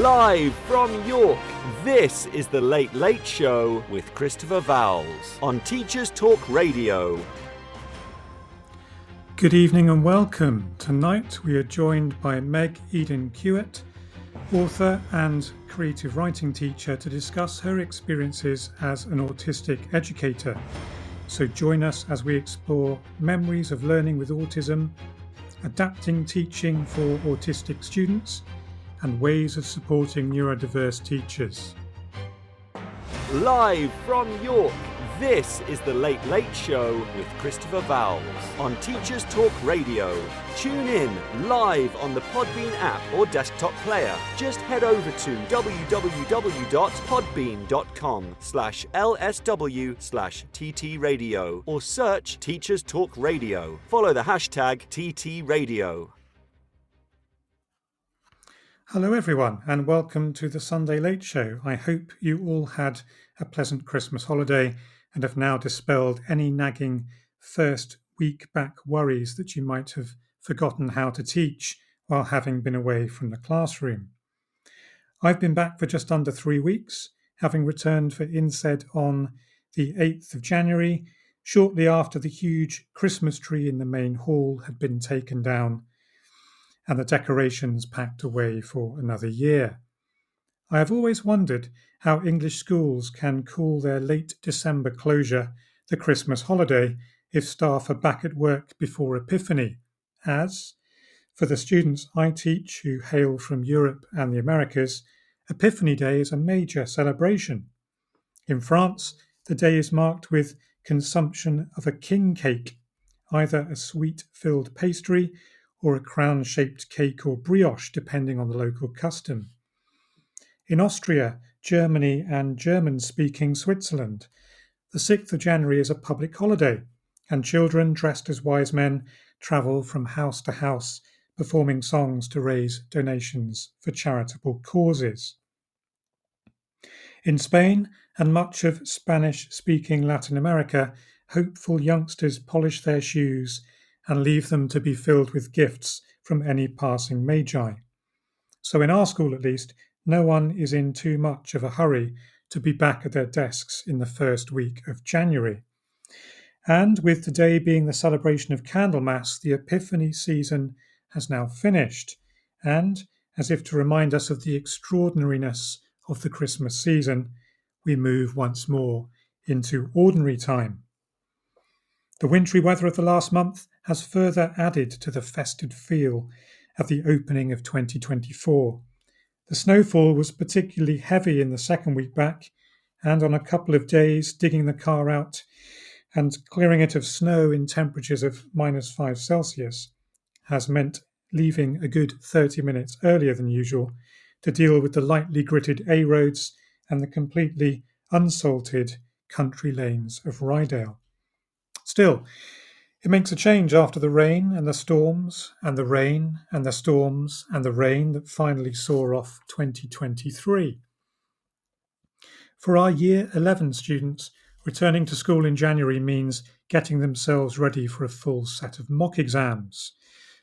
Live from York, this is the Late Late Show with Christopher Vowles on Teachers Talk Radio. Good evening and welcome. Tonight we are joined by Meg Eden Kuyatt, author and creative writing teacher, to discuss her experiences as an autistic educator. So join us as we explore memories of learning with autism, adapting teaching for autistic students, and ways of supporting neurodiverse teachers. Live from York, this is the Late Late Show with Christopher Vowles on Teachers Talk Radio. Tune in live on the Podbean app or desktop player. Just head over to www.podbean.com slash lsw slash ttradio or search Teachers Talk Radio. Follow the hashtag TTRadio. Hello, everyone, and welcome to the Sunday Late Show. I hope you all had a pleasant Christmas holiday and have now dispelled any nagging first week back worries that you might have forgotten how to teach while having been away from the classroom. I've been back for just under three weeks, having returned for INSET on the 8th of January, shortly after the huge Christmas tree in the main hall had been taken down and the decorations packed away for another year. I have always wondered how English schools can call their late December closure the Christmas holiday if staff are back at work before Epiphany, as, for the students I teach who hail from Europe and the Americas, Epiphany Day is a major celebration. In France, the day is marked with consumption of a king cake, either a sweet filled pastry or a crown shaped cake or brioche, depending on the local custom. In Austria, Germany, and German speaking Switzerland, the 6th of January is a public holiday, and children dressed as wise men travel from house to house performing songs to raise donations for charitable causes. In Spain and much of Spanish speaking Latin America, hopeful youngsters polish their shoes and leave them to be filled with gifts from any passing magi. So, in our school at least, no one is in too much of a hurry to be back at their desks in the first week of January. And with today being the celebration of Candlemas, the Epiphany season has now finished. And, as if to remind us of the extraordinariness of the Christmas season, we move once more into ordinary time. The wintry weather of the last month has further added to the festive feel at the opening of 2024. The snowfall was particularly heavy in the second week back, and on a couple of days, digging the car out and clearing it of snow in temperatures of minus 5 Celsius has meant leaving a good 30 minutes earlier than usual to deal with the lightly gritted A roads and the completely unsalted country lanes of Ryedale. Still, it makes a change after the rain and the storms, and the rain and the storms and the rain that finally saw off 2023. For our Year 11 students, returning to school in January means getting themselves ready for a full set of mock exams.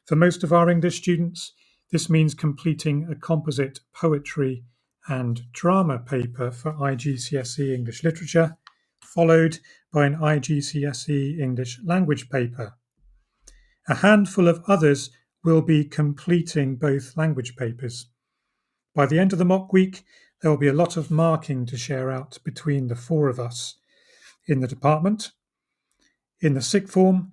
For most of our English students, this means completing a composite poetry and drama paper for IGCSE English Literature followed by an IGCSE English language paper. A handful of others will be completing both language papers. By the end of the mock week, there will be a lot of marking to share out between the four of us in the department. In the sixth form,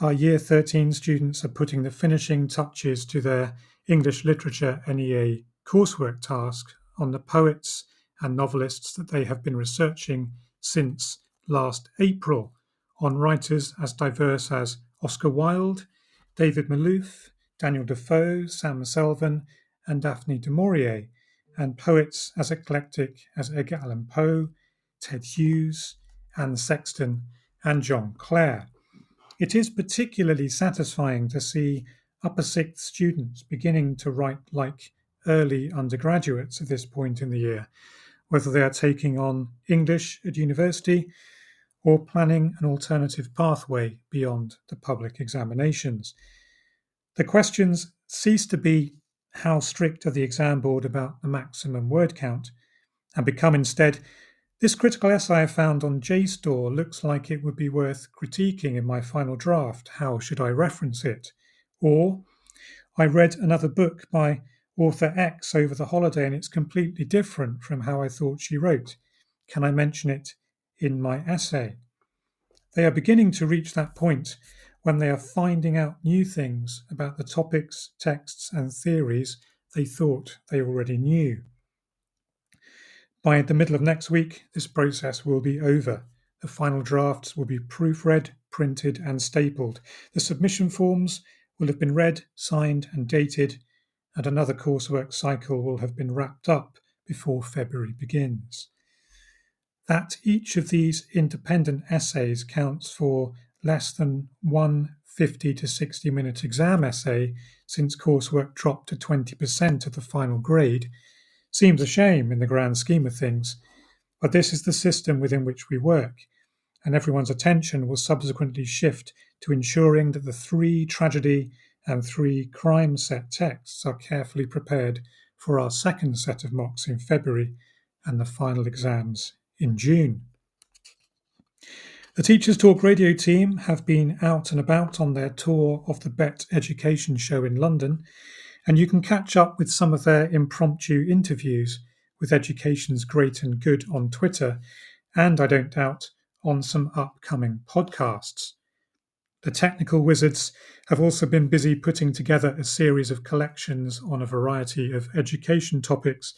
our Year 13 students are putting the finishing touches to their English Literature NEA coursework task on the poets and novelists that they have been researching since last April on writers as diverse as Oscar Wilde, David Malouf, Daniel Defoe, Sam Selvon, and Daphne du Maurier, and poets as eclectic as Edgar Allan Poe, Ted Hughes, Anne Sexton, and John Clare. It is particularly satisfying to see upper sixth students beginning to write like early undergraduates at this point in the year, whether they are taking on English at university or planning an alternative pathway beyond the public examinations. The questions cease to be how strict are the exam board about the maximum word count, and become instead this critical essay I found on JSTOR looks like it would be worth critiquing in my final draft. How should I reference it? Or I read another book by author X over the holiday and it's completely different from how I thought she wrote. Can I mention it in my essay? They are beginning to reach that point when they are finding out new things about the topics, texts, and theories they thought they already knew. By the middle of next week, this process will be over. The final drafts will be proofread, printed, and stapled. The submission forms will have been read, signed, and dated, and another coursework cycle will have been wrapped up before February begins. That each of these independent essays counts for less than one 50 to 60 minute exam essay since coursework dropped to 20% of the final grade seems a shame in the grand scheme of things, but this is the system within which we work, and everyone's attention will subsequently shift to ensuring that the three tragedy and three crime set texts are carefully prepared for our second set of mocks in February and the final exams in June. The Teachers Talk radio team have been out and about on their tour of the Bett Education Show in London, and you can catch up with some of their impromptu interviews with Education's Great and Good on Twitter, and I don't doubt on some upcoming podcasts. The technical wizards have also been busy putting together a series of collections on a variety of education topics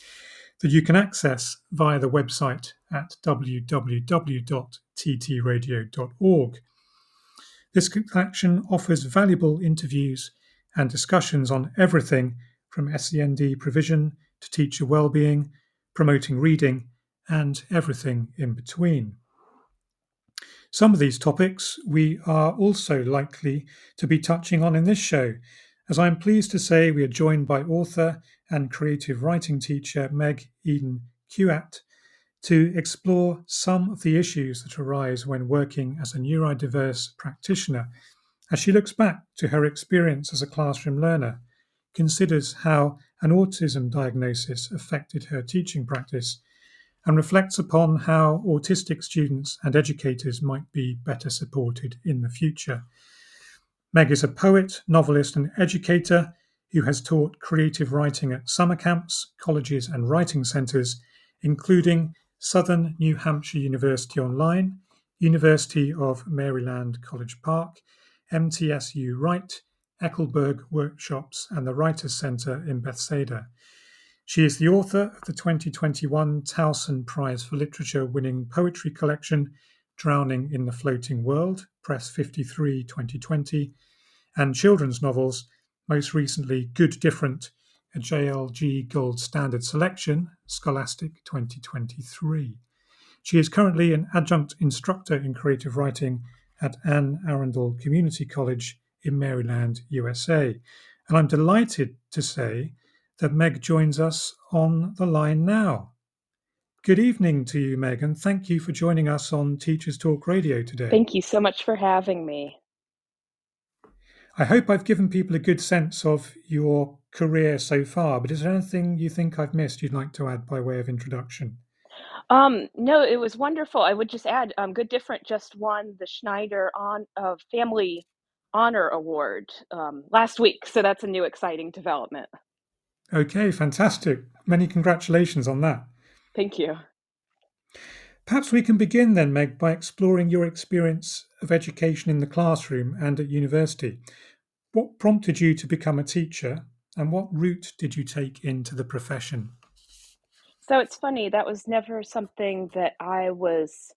that you can access via the website at www.ttradio.org. This collection offers valuable interviews and discussions on everything from SEND provision to teacher well-being, promoting reading, and everything in between. Some of these topics we are also likely to be touching on in this show, as I am pleased to say we are joined by author and creative writing teacher Meg Eden Kuyatt to explore some of the issues that arise when working as a neurodiverse practitioner as she looks back to her experience as a classroom learner, considers how an autism diagnosis affected her teaching practice, and reflects upon how autistic students and educators might be better supported in the future. Meg is a poet, novelist, and educator who has taught creative writing at summer camps, colleges, and writing centres, including Southern New Hampshire University Online, University of Maryland College Park, MTSU Write, Ecclesburg Workshops, and the Writers' Centre in Bethesda. She is the author of the 2021 Towson Prize for Literature winning poetry collection Drowning in the Floating World, Press 53 2020, and children's novels, most recently Good Different, a JLG Gold Standard Selection, Scholastic 2023. She is currently an adjunct instructor in creative writing at Anne Arundel Community College in Maryland, USA. And I'm delighted to say that Meg joins us on the line now. Good evening to you, Meg, and thank you for joining us on Teachers Talk Radio today. Thank you so much for having me. I hope I've given people a good sense of your career so far, but is there anything you think I've missed you'd like to add by way of introduction? Um, no, it was wonderful. I would just add, um, Good Different just won the Schneider on uh, Family Honor Award um, last week, so that's a new exciting development. Okay, fantastic. Many congratulations on that. Thank you. Perhaps we can begin then, Meg, by exploring your experience of education in the classroom and at university. What prompted you to become a teacher, and what route did you take into the profession? So it's funny, that was never something that I was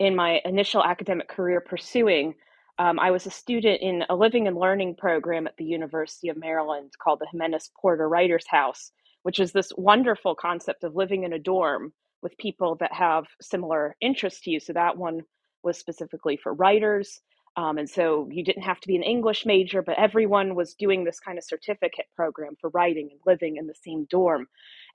in my initial academic career pursuing. Um, I was a student in a living and learning program at the University of Maryland called the Jimenez Porter Writers House, which is this wonderful concept of living in a dorm with people that have similar interests to you. So that one was specifically for writers. Um, and so you didn't have to be an English major, but everyone was doing this kind of certificate program for writing and living in the same dorm.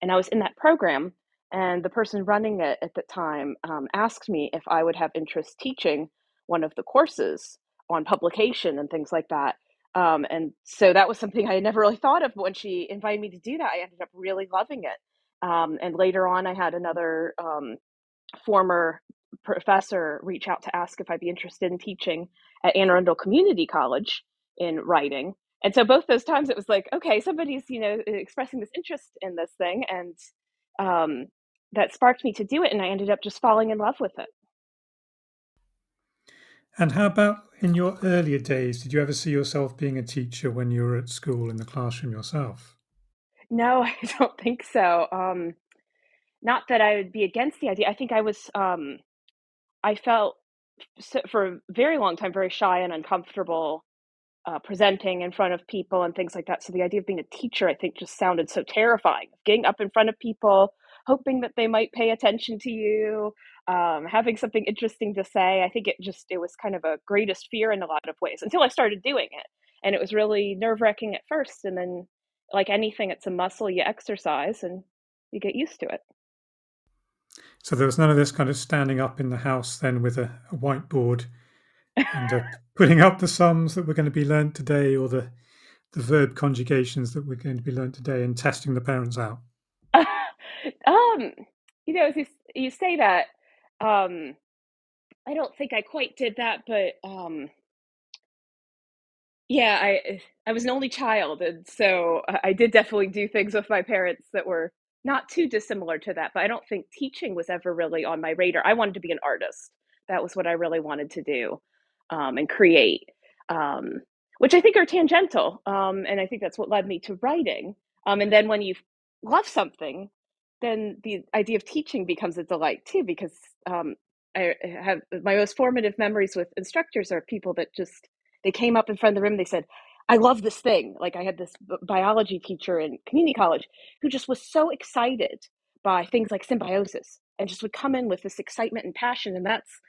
And I was in that program, and the person running it at the time um, asked me if I would have interest teaching one of the courses on publication and things like that. Um, and so that was something I had never really thought of. But when she invited me to do that, I ended up really loving it. Um, and later on, I had another um, former professor reach out to ask if I'd be interested in teaching at Anne Arundel Community College in writing. And so both those times it was like, okay, somebody's, you know, expressing this interest in this thing. And um, that sparked me to do it. And I ended up just falling in love with it. And how about in your earlier days? Did you ever see yourself being a teacher when you were at school in the classroom yourself? No, I don't think so. Um, not that I would be against the idea. I think I was, um, I felt for a very long time very shy and uncomfortable uh, presenting in front of people and things like that. So the idea of being a teacher, I think, just sounded so terrifying. Getting up in front of people, hoping that they might pay attention to you, um, having something interesting to say. I think it just it was kind of a greatest fear in a lot of ways until I started doing it, and it was really nerve wracking at first, and then like anything, it's a muscle you exercise and you get used to it. So there was none of this kind of standing up in the house then with a, a whiteboard and uh, putting up the sums that were going to be learnt today or the the verb conjugations that were going to be learnt today and testing the parents out. um, you know, as you, you say that, um, I don't think I quite did that, but um, yeah, I I was an only child, and so I did definitely do things with my parents that were not too dissimilar to that. But I don't think teaching was ever really on my radar. I wanted to be an artist. That was what I really wanted to do, um, and create, um, which I think are tangential. Um, and I think that's what led me to writing. Um, and then when you love something, then the idea of teaching becomes a delight too, because um, I have my most formative memories with instructors are people that just they came up in front of the room. They said, "I love this thing." Like I had this biology teacher in community college who just was so excited by things like symbiosis and just would come in with this excitement and passion, and that's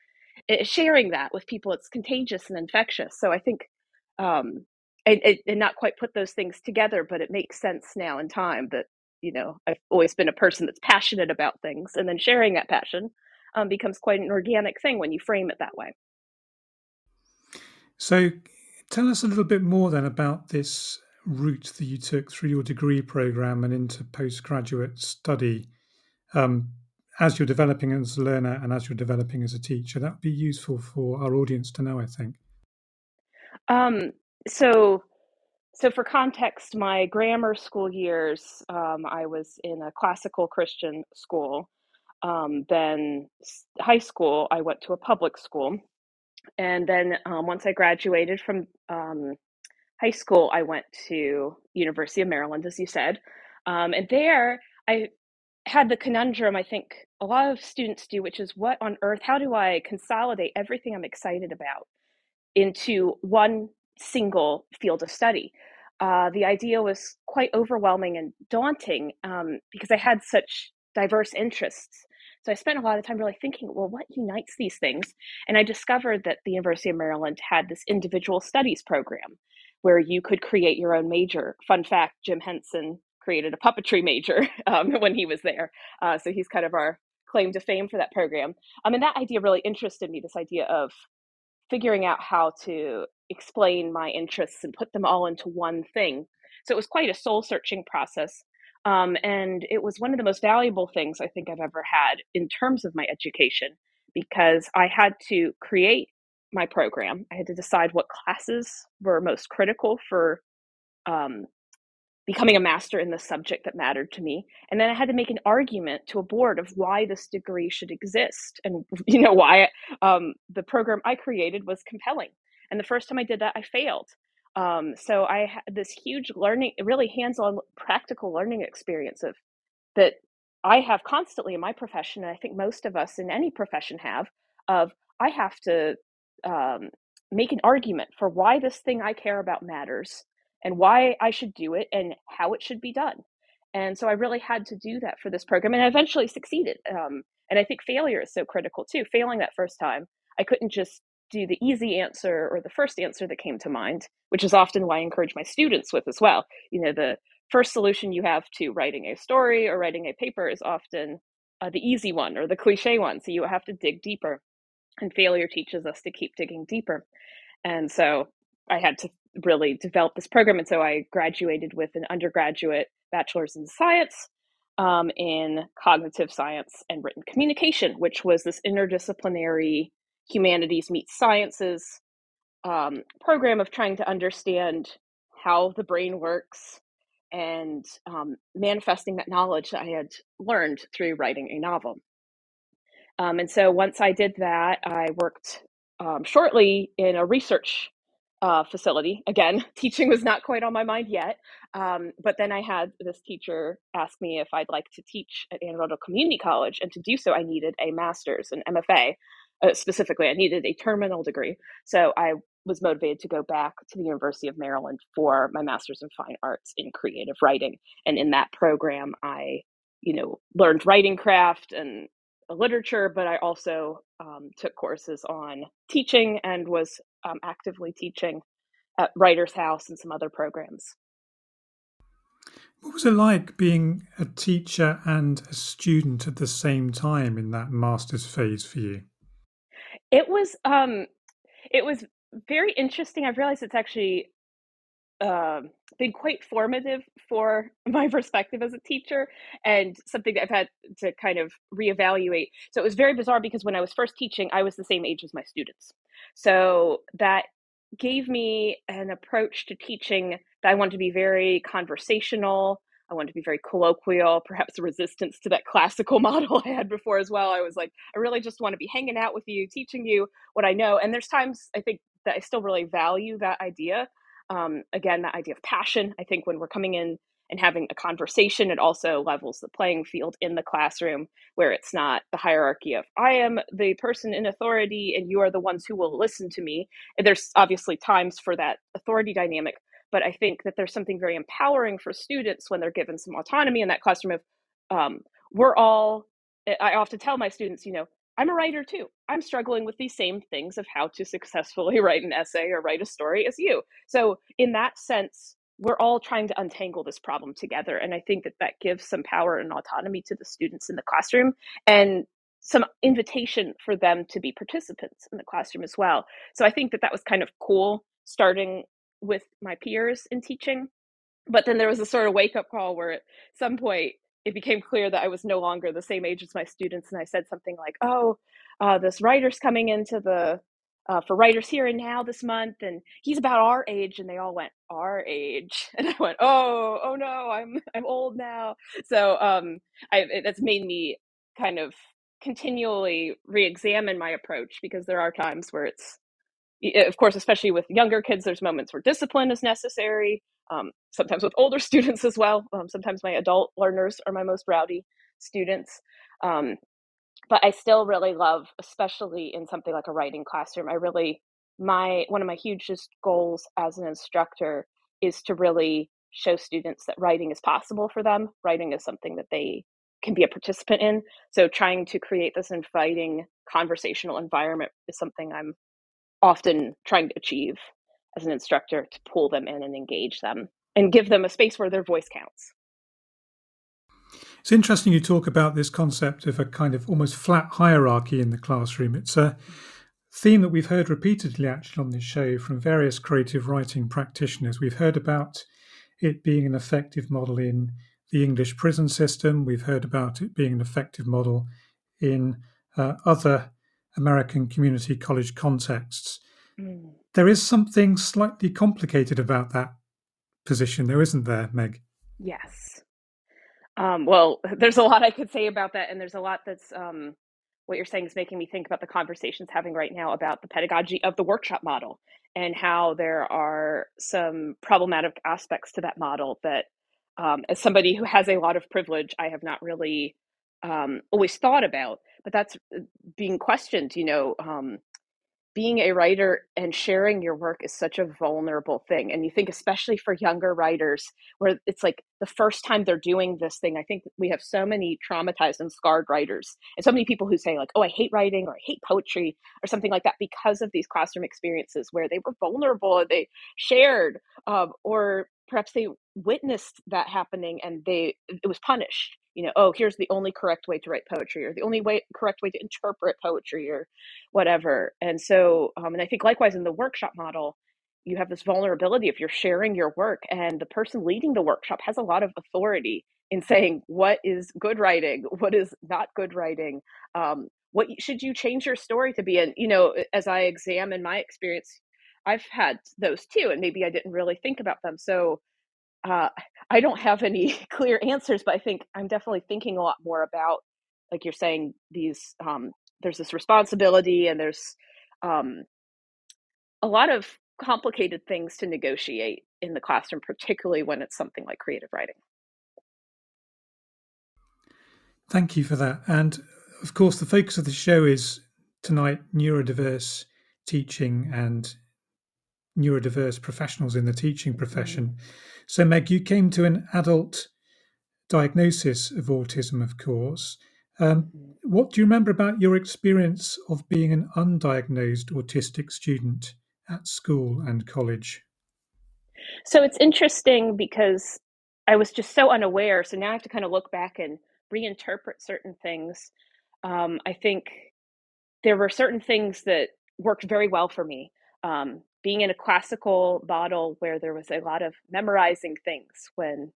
sharing that with people. It's contagious and infectious. So I think um, and, and, not quite put those things together, but it makes sense now in time that you know I've always been a person that's passionate about things, and then sharing that passion um, becomes quite an organic thing when you frame it that way. So, tell us a little bit more then about this route that you took through your degree program and into postgraduate study. Um, as you're developing as a learner and as you're developing as a teacher, that would be useful for our audience to know, I think. Um, so, so for context, my grammar school years, um, I was in a classical Christian school. Um, then high school, I went to a public school, and then um, once I graduated from um, high school, I went to University of Maryland, as you said, um, and there I had the conundrum I think a lot of students do, which is what on earth? How do I consolidate everything I'm excited about into one single field of study? Uh, the idea was quite overwhelming and daunting um, because I had such diverse interests. So I spent a lot of time really thinking, well, what unites these things? And I discovered that the University of Maryland had this individual studies program where you could create your own major. Fun fact Jim Henson created a puppetry major um, when he was there. Uh, so he's kind of our claim to fame for that program. Um, and that idea really interested me this idea of figuring out how to explain my interests and put them all into one thing. So it was quite a soul searching process. Um, and it was one of the most valuable things I think I've ever had in terms of my education because I had to create my program. I had to decide what classes were most critical for um, becoming a master in the subject that mattered to me. And then I had to make an argument to a board of why this degree should exist and, you know, why um, the program I created was compelling. And the first time I did that, I failed. Um, so I had this huge learning, really hands-on practical learning experience of that I have constantly in my profession, and I think most of us in any profession have, of I have to um, make an argument for why this thing I care about matters and why I should do it and how it should be done. And so I really had to do that for this program, and I eventually succeeded. Um, and I think failure is so critical too. Failing that first time, I couldn't just do the easy answer or the first answer that came to mind, which is often why I encourage my students with as well. You know, the first solution you have to writing a story or writing a paper is often uh, the easy one or the cliche one. So you have to dig deeper. And failure teaches us to keep digging deeper. And so I had to really develop this program. And so I graduated with an undergraduate bachelor's in science um, in cognitive science and written communication, which was this interdisciplinary humanities meets sciences um, program of trying to understand how the brain works and um, manifesting that knowledge that I had learned through writing a novel. Um, and so once I did that, I worked um, shortly in a research uh, facility. Again, teaching was not quite on my mind yet. Um, but then I had this teacher ask me if I'd like to teach at Anne Arundel Community College. And to do so, I needed a master's, an MFA. Uh, specifically, I needed a terminal degree. So I was motivated to go back to the University of Maryland for my master's in fine arts in creative writing. And in that program, I, you know, learned writing craft and literature, but I also um, took courses on teaching and was um, actively teaching at Writers House and some other programs. What was it like being a teacher and a student at the same time in that master's phase for you? It was um, it was very interesting. I've realized it's actually uh, been quite formative for my perspective as a teacher and something that I've had to kind of reevaluate. So it was very bizarre because when I was first teaching, I was the same age as my students. So that gave me an approach to teaching that I wanted to be very conversational. I wanted to be very colloquial, perhaps a resistance to that classical model I had before as well. I was like, I really just want to be hanging out with you, teaching you what I know. And there's times I think that I still really value that idea um, again, that idea of passion. I think when we're coming in and having a conversation, it also levels the playing field in the classroom where it's not the hierarchy of I am the person in authority and you are the ones who will listen to me. And there's obviously times for that authority dynamic, but I think that there's something very empowering for students when they're given some autonomy in that classroom of um, we're all I often tell my students, you know, I'm a writer too. I'm struggling with these same things of how to successfully write an essay or write a story as you. So, in that sense, we're all trying to untangle this problem together. And I think that that gives some power and autonomy to the students in the classroom and some invitation for them to be participants in the classroom as well. So, I think that that was kind of cool starting with my peers in teaching. But then there was a sort of wake up call where at some point it became clear that I was no longer the same age as my students, and I said something like, "Oh, uh, this writer's coming into the uh, for writers here and now this month, and he's about our age," and they all went, "Our age," and I went, "Oh, oh no, I'm I'm old now." So um, I, it, that's made me kind of continually re-examine my approach because there are times where it's of course especially with younger kids there's moments where discipline is necessary um, sometimes with older students as well. Um, sometimes my adult learners are my most rowdy students. Um, but I still really love, especially in something like a writing classroom, I really, my, one of my hugest goals as an instructor is to really show students that writing is possible for them. Writing is something that they can be a participant in. So trying to create this inviting conversational environment is something I'm often trying to achieve as an instructor to pull them in and engage them and give them a space where their voice counts. It's interesting you talk about this concept of a kind of almost flat hierarchy in the classroom. It's a theme that we've heard repeatedly actually on this show from various creative writing practitioners. We've heard about it being an effective model in the English prison system. We've heard about it being an effective model in uh, other American community college contexts. Mm. There is something slightly complicated about that position, though, isn't there, Meg? Yes. Um, well, there's a lot I could say about that, and there's a lot that's um, what you're saying is making me think about the conversations having right now about the pedagogy of the workshop model and how there are some problematic aspects to that model that, um, as somebody who has a lot of privilege, I have not really um, always thought about. But that's uh, being questioned. You know, um, being a writer and sharing your work is such a vulnerable thing. And you think, especially for younger writers, where it's like the first time they're doing this thing, I think we have so many traumatized and scarred writers, and so many people who say, like, oh, I hate writing or I hate poetry or something like that because of these classroom experiences where they were vulnerable, and they shared, um, or perhaps they witnessed that happening and they it was punished you know oh here's the only correct way to write poetry or the only way correct way to interpret poetry or whatever. And so um, and i think likewise in the workshop model you have this vulnerability if you're sharing your work and the person leading the workshop has a lot of authority in saying what is good writing? What is not good writing? Um, what should you change your story to be? And you know as i examine my experience i've had those too and maybe i didn't really think about them so uh, i don't have any clear answers but i think i'm definitely thinking a lot more about like you're saying these um, there's this responsibility and there's um, a lot of complicated things to negotiate in the classroom particularly when it's something like creative writing. Thank you for that and of course the focus of the show is tonight neurodiverse teaching and neurodiverse professionals in the teaching profession mm-hmm. so meg you came to an adult diagnosis of autism of course um, what do you remember about your experience of being an undiagnosed autistic student at school and college? So it's interesting because I was just so unaware. So now I have to kind of look back and reinterpret certain things. Um, I think there were certain things that worked very well for me. Um, being in a classical model where there was a lot of memorizing things when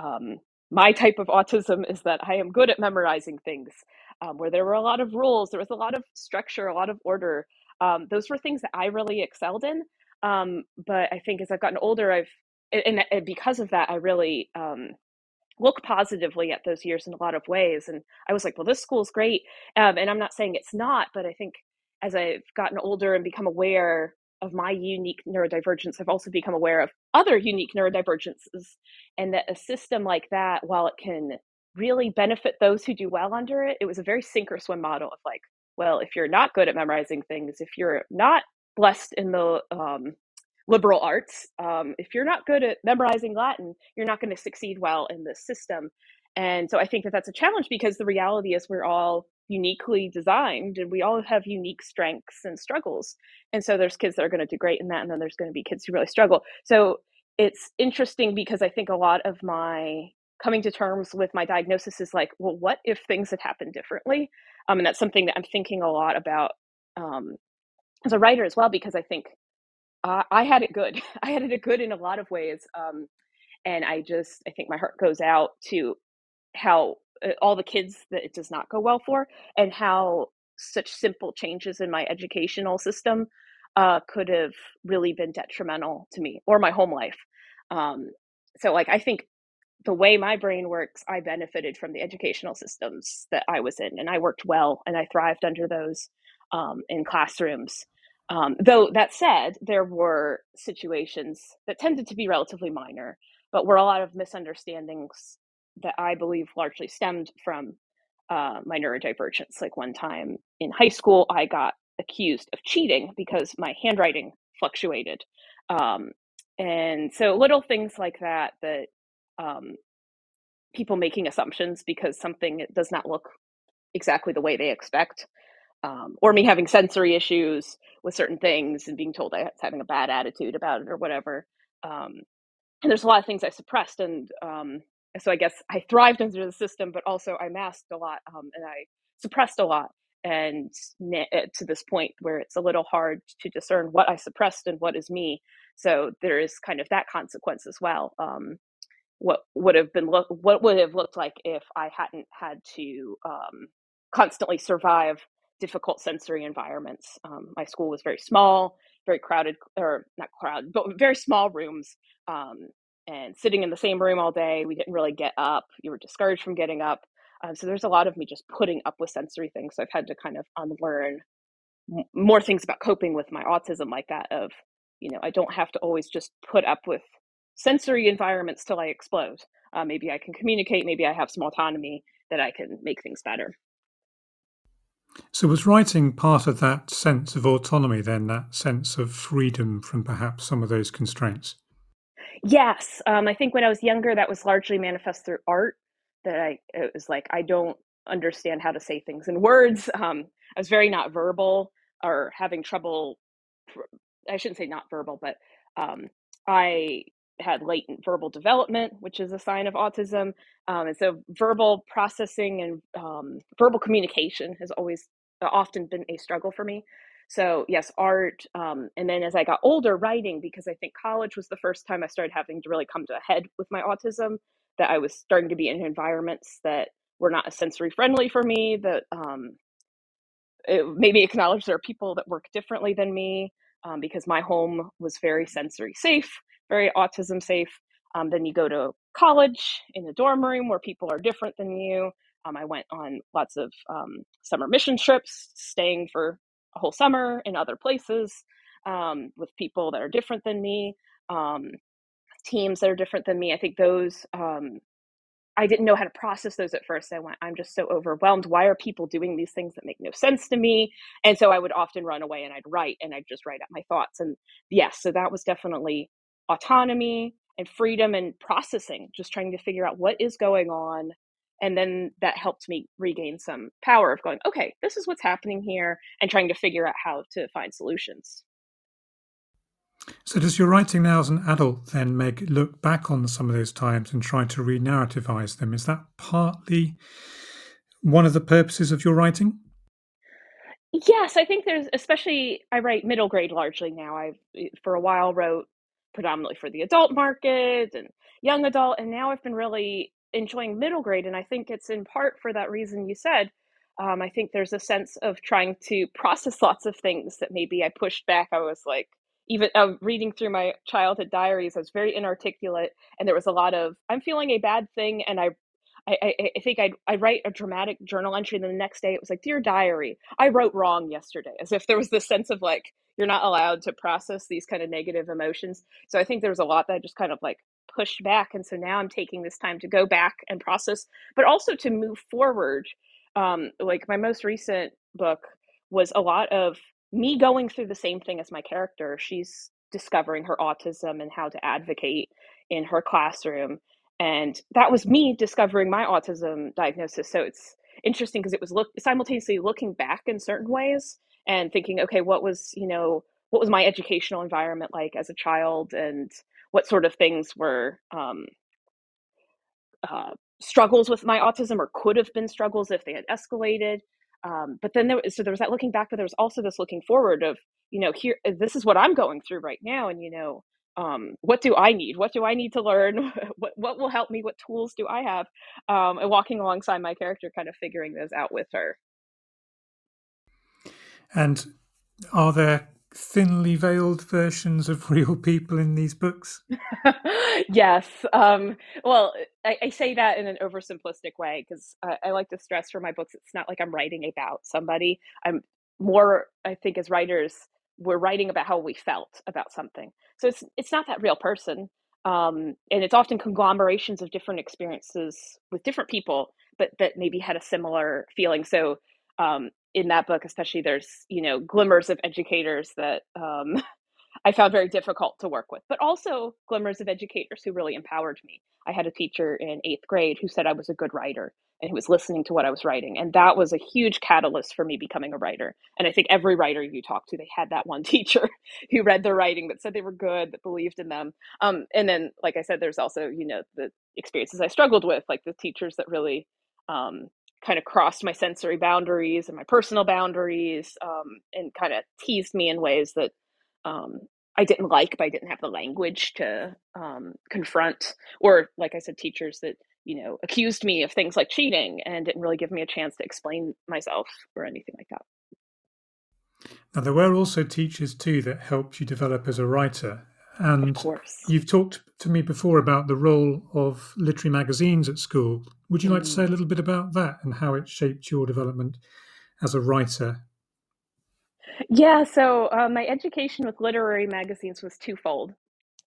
um, my type of autism is that I am good at memorizing things. Um, where there were a lot of rules, there was a lot of structure, a lot of order. Um, those were things that I really excelled in. Um, but I think as I've gotten older, I've and, and because of that, I really um, look positively at those years in a lot of ways. And I was like, well, this school's great, um, and I'm not saying it's not, but I think as I've gotten older and become aware of my unique neurodivergence, I've also become aware of other unique neurodivergences, and that a system like that, while it can really benefit those who do well under it, it was a very sink or swim model of like, well, if you're not good at memorizing things, if you're not blessed in the um, liberal arts, um, if you're not good at memorizing Latin, you're not going to succeed well in this system. And so I think that that's a challenge because the reality is we're all uniquely designed and we all have unique strengths and struggles. And so there's kids that are going to do great in that, and then there's going to be kids who really struggle. So it's interesting because I think a lot of my coming to terms with my diagnosis is like, well, what if things had happened differently? Um, and that's something that I'm thinking a lot about um, as a writer as well, because I think I had it good. I had it good in a lot of ways. Um, and I just, I think my heart goes out to how all the kids that it does not go well for and how such simple changes in my educational system uh, could have really been detrimental to me or my home life. Um, so, like, I think the way my brain works, I benefited from the educational systems that I was in, and I worked well and I thrived under those um, in classrooms. Um, though that said, there were situations that tended to be relatively minor, but were a lot of misunderstandings that I believe largely stemmed from uh, my neurodivergence. Like one time in high school, I got accused of cheating because my handwriting fluctuated. Um, and so little things like that that um, people making assumptions because something does not look exactly the way they expect. Um, or me having sensory issues with certain things and being told I was having a bad attitude about it or whatever. Um, and there's a lot of things I suppressed, and um, so I guess I thrived under the system, but also I masked a lot um, and I suppressed a lot. And eh, to this point where it's a little hard to discern what I suppressed and what is me. So there is kind of that consequence as well. Um, what would have been what would have looked like if I hadn't had to um, constantly survive difficult sensory environments. Um, my school was very small, very crowded, or not crowded, but very small rooms. Um, and sitting in the same room all day, we didn't really get up. You were discouraged from getting up. Um, so there's a lot of me just putting up with sensory things. So I've had to kind of unlearn more things about coping with my autism, like that of, you know, I don't have to always just put up with sensory environments till I explode. Uh, maybe I can communicate. Maybe I have some autonomy that I can make things better. So, was writing part of that sense of autonomy, then, that sense of freedom from perhaps some of those constraints? Yes, um, I think when I was younger, that was largely manifest through art. That I it was like I don't understand how to say things in words. Um, I was very not verbal or having trouble. I shouldn't say not verbal, but um, I had latent verbal development, which is a sign of autism. Um, and so verbal processing and um, verbal communication has always uh, often been a struggle for me. So yes, art, um, and then as I got older, writing because I think college was the first time I started having to really come to a head with my autism. That I was starting to be in environments that were not as sensory friendly for me. That um, it made me acknowledge there are people that work differently than me um, because my home was very sensory safe, very autism safe. Um, then you go to college in a dorm room where people are different than you. Um, I went on lots of um, summer mission trips, staying for a whole summer in other places um, with people that are different than me, um, teams that are different than me. I think those um, I didn't know how to process those at first. I went, I'm just so overwhelmed. Why are people doing these things that make no sense to me? And so I would often run away and I'd write and I'd just write out my thoughts. And yes, so that was definitely autonomy and freedom and processing, just trying to figure out what is going on. And then that helped me regain some power of going, okay, this is what's happening here, and trying to figure out how to find solutions. So, does your writing now as an adult then make look back on some of those times and try to re narrativize them? Is that partly one of the purposes of your writing? Yes, I think there's especially I write middle grade largely now. I've eh, for a while wrote predominantly for the adult market and young adult, and now I've been really enjoying middle grade, and I think it's in part for that reason you said. Um, I think there's a sense of trying to process lots of things that maybe I pushed back. I was like, even uh, reading through my childhood diaries, I was very inarticulate, and there was a lot of I'm feeling a bad thing, and I. I, I, think I'd, I'd write a dramatic journal entry, and then the next day it was like, Dear Diary, I wrote wrong yesterday, as if there was this sense of like, you're not allowed to process these kind of negative emotions. So I think there was a lot that I just kind of like pushed back. And so now I'm taking this time to go back and process, but also to move forward. Um, like my most recent book was a lot of me going through the same thing as my character. She's discovering her autism and how to advocate in her classroom. And that was me discovering my autism diagnosis. So it's interesting because it was look simultaneously looking back in certain ways and thinking, okay, what was, you know, what was my educational environment like as a child and what sort of things were um, uh, struggles with my autism or could have been struggles if they had escalated um, but then there was so there was that looking back but there was also this looking forward of you know here this is what i'm going through right now and you know um, what do i need? What do i need to learn? What, what will help me? What tools do i have? Um, and walking alongside my character kind of figuring those out with her. And are there thinly veiled versions of real people in these books? yes. Um, well, I, I, say that in an oversimplistic way because I, I, like to stress for my books, it's not like I'm writing about somebody. I'm more, I think, as writers, we're writing about how we felt about something. So it's it's not that real person. Um, and it's often conglomerations of different experiences with different people, but that maybe had a similar feeling. So um, in that book, especially, there's you know glimmers of educators that um, I found very difficult to work with, but also glimmers of educators who really empowered me. I had a teacher in eighth grade who said I was a good writer and who was listening to what I was writing, and that was a huge catalyst for me becoming a writer. And I think every writer you talk to, they had that one teacher who read their writing that said they were good, that believed in them. Um, and then, like I said, there's also you know the experiences I struggled with, like the teachers that really um, kind of crossed my sensory boundaries and my personal boundaries um, and kind of teased me in ways that um, I didn't like, but I didn't have the language to um, confront. Or, like I said, teachers that, you know, accused me of things like cheating and didn't really give me a chance to explain myself or anything like that. Now, there were also teachers too that helped you develop as a writer. And you've talked to me before about the role of literary magazines at school. Would you like to say a mm. little bit about that and how it shaped your development as a writer? Yeah, so uh, my education with literary magazines was twofold.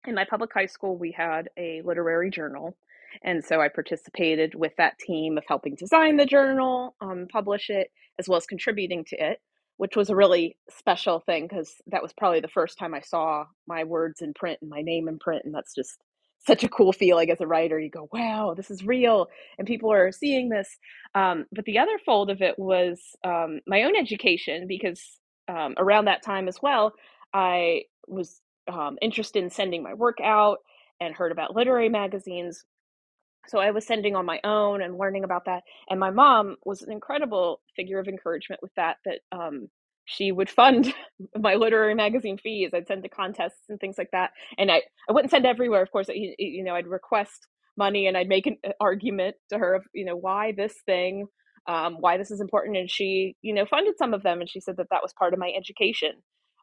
In my public high school, we had a literary journal. And so I participated with that team of helping design the journal, um, publish it, as well as contributing to it which was a really special thing because that was probably the first time I saw my words in print and my name in print. And that's just such a cool feeling as a writer. You go, wow, this is real, and people are seeing this. Um, but the other fold of it was um, my own education because um, around that time as well, I was um, interested in sending my work out and heard about literary magazines so I was sending on my own and learning about that. And my mom was an incredible figure of encouragement with that. That um, she would fund my literary magazine fees. I'd send to contests and things like that. And I, I wouldn't send everywhere, of course. You, you know, I'd request money and I'd make an argument to her of, you know, why this thing, um, why this is important. And she, you know, funded some of them. And she said that that was part of my education,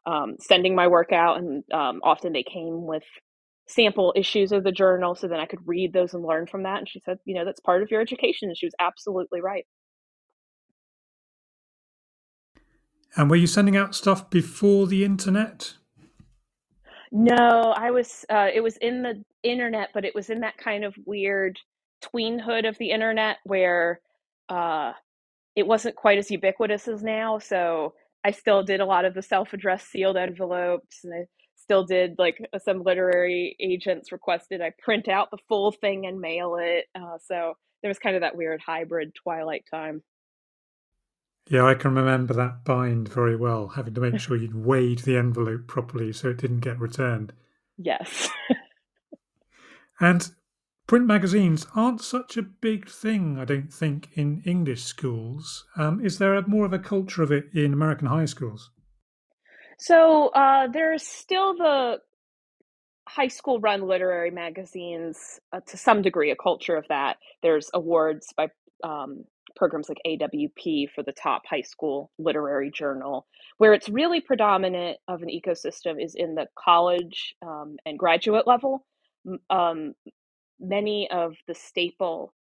um, sending my work out. And um, often they came with sample issues of the journal so then I could read those and learn from that. And she said, you know, that's part of your education. And she was absolutely right. And were you sending out stuff before the internet? No, I was. Uh, it was in the internet, but it was in that kind of weird tweenhood of the internet where uh, it wasn't quite as ubiquitous as now. So I still did a lot of the self-addressed sealed envelopes, and I still did like some literary agents requested I print out the full thing and mail it. Uh, so there was kind of that weird hybrid twilight time. Yeah, I can remember that bind very well, having to make sure you'd weighed the envelope properly so it didn't get returned. Yes. and print magazines aren't such a big thing, I don't think, in English schools. Um, is there a, more of a culture of it in American high schools? So uh, there's still the high school run literary magazines uh, to some degree, a culture of that. There's awards by um, programs like AWP for the top high school literary journal. Where it's really predominant of an ecosystem is in the college um, and graduate level. Um, many of the staple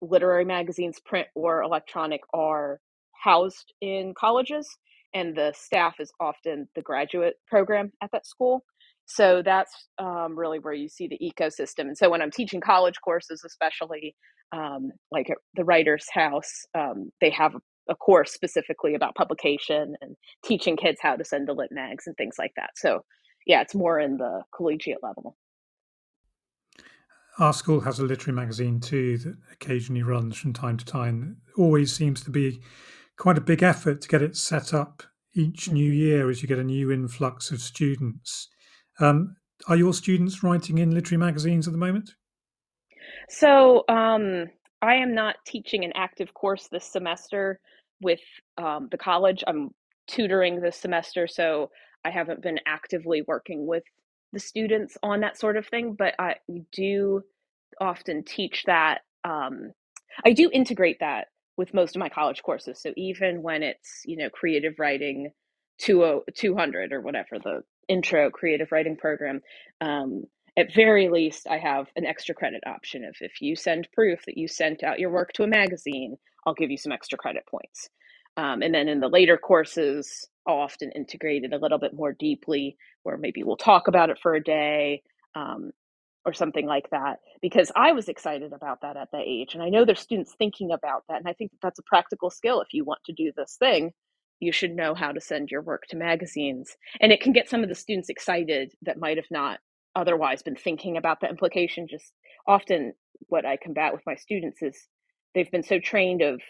literary magazines, print or electronic, are housed in colleges, and the staff is often the graduate program at that school. So that's um, really where you see the ecosystem. And so when I'm teaching college courses, especially um, like at the Writer's House, um, they have a course specifically about publication and teaching kids how to send to lit mags and things like that. So yeah, it's more in the collegiate level. Our school has a literary magazine too that occasionally runs from time to time. Always seems to be quite a big effort to get it set up each new year as you get a new influx of students. Um, are your students writing in literary magazines at the moment? So um, I am not teaching an active course this semester with um, the college. I'm tutoring this semester, so I haven't been actively working with the students on that sort of thing. But I do often teach that. Um, I do integrate that with most of my college courses. So even when it's you know creative writing 200 or whatever the intro creative writing program um, at very least i have an extra credit option of if you send proof that you sent out your work to a magazine i'll give you some extra credit points um, and then in the later courses i'll often integrate it a little bit more deeply where maybe we'll talk about it for a day um, or something like that because i was excited about that at that age and i know there's students thinking about that and i think that that's a practical skill if you want to do this thing you should know how to send your work to magazines. And it can get some of the students excited that might have not otherwise been thinking about the implication. Just often, what I combat with my students is they've been so trained of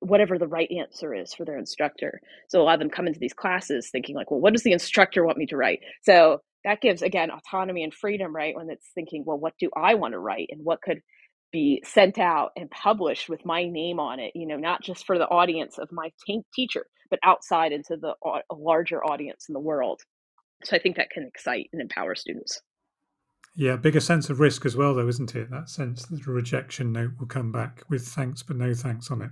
whatever the right answer is for their instructor. So a lot of them come into these classes thinking like, well, what does the instructor want me to write? So that gives again autonomy and freedom, right? When it's thinking, well, what do I want to write and what could be sent out and published with my name on it, you know, not just for the audience of my t- teacher, but outside into the larger audience in the world. So I think that can excite and empower students. Yeah, bigger sense of risk as well, though, isn't it? That sense that a rejection note will come back with thanks but no thanks on it.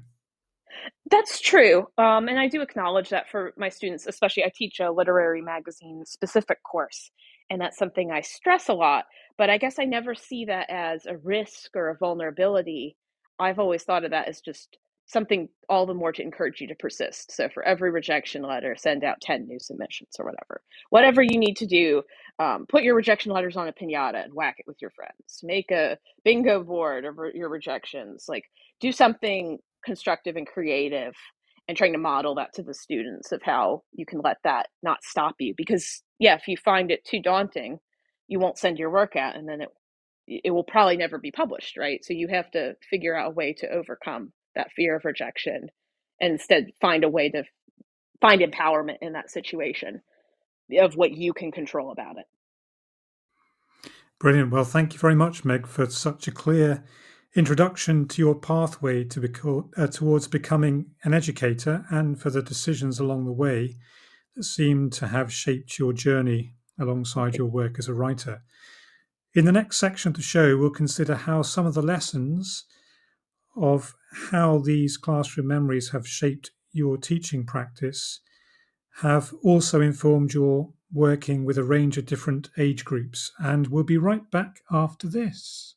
That's true. Um, and I do acknowledge that for my students, especially I teach a literary magazine specific course. And that's something I stress a lot. But I guess I never see that as a risk or a vulnerability. I've always thought of that as just something all the more to encourage you to persist. So for every rejection letter, send out 10 new submissions or whatever. Whatever you need to do, um, put your rejection letters on a pinata and whack it with your friends. Make a bingo board of your rejections. Like do something constructive and creative and trying to model that to the students of how you can let that not stop you because yeah if you find it too daunting you won't send your work out and then it it will probably never be published right? So you have to figure out a way to overcome that fear of rejection and instead find a way to find empowerment in that situation of what you can control about it. Brilliant. Well thank you very much meg for such a clear introduction to your pathway to beco- uh, towards becoming an educator and for the decisions along the way that seem to have shaped your journey alongside your work as a writer. In the next section of the show, we'll consider how some of the lessons of how these classroom memories have shaped your teaching practice have also informed your working with a range of different age groups. And we'll be right back after this.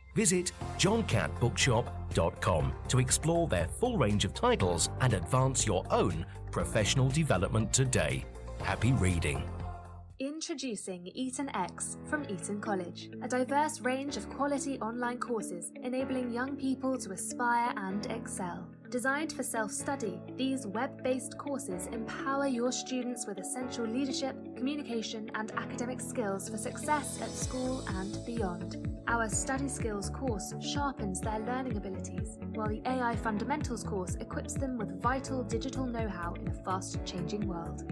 Visit johncattbookshop.com to explore their full range of titles and advance your own professional development today. Happy reading. Introducing Eton X from Eton College, a diverse range of quality online courses enabling young people to aspire and excel. Designed for self study, these web based courses empower your students with essential leadership, communication, and academic skills for success at school and beyond. Our Study Skills course sharpens their learning abilities, while the AI Fundamentals course equips them with vital digital know how in a fast changing world.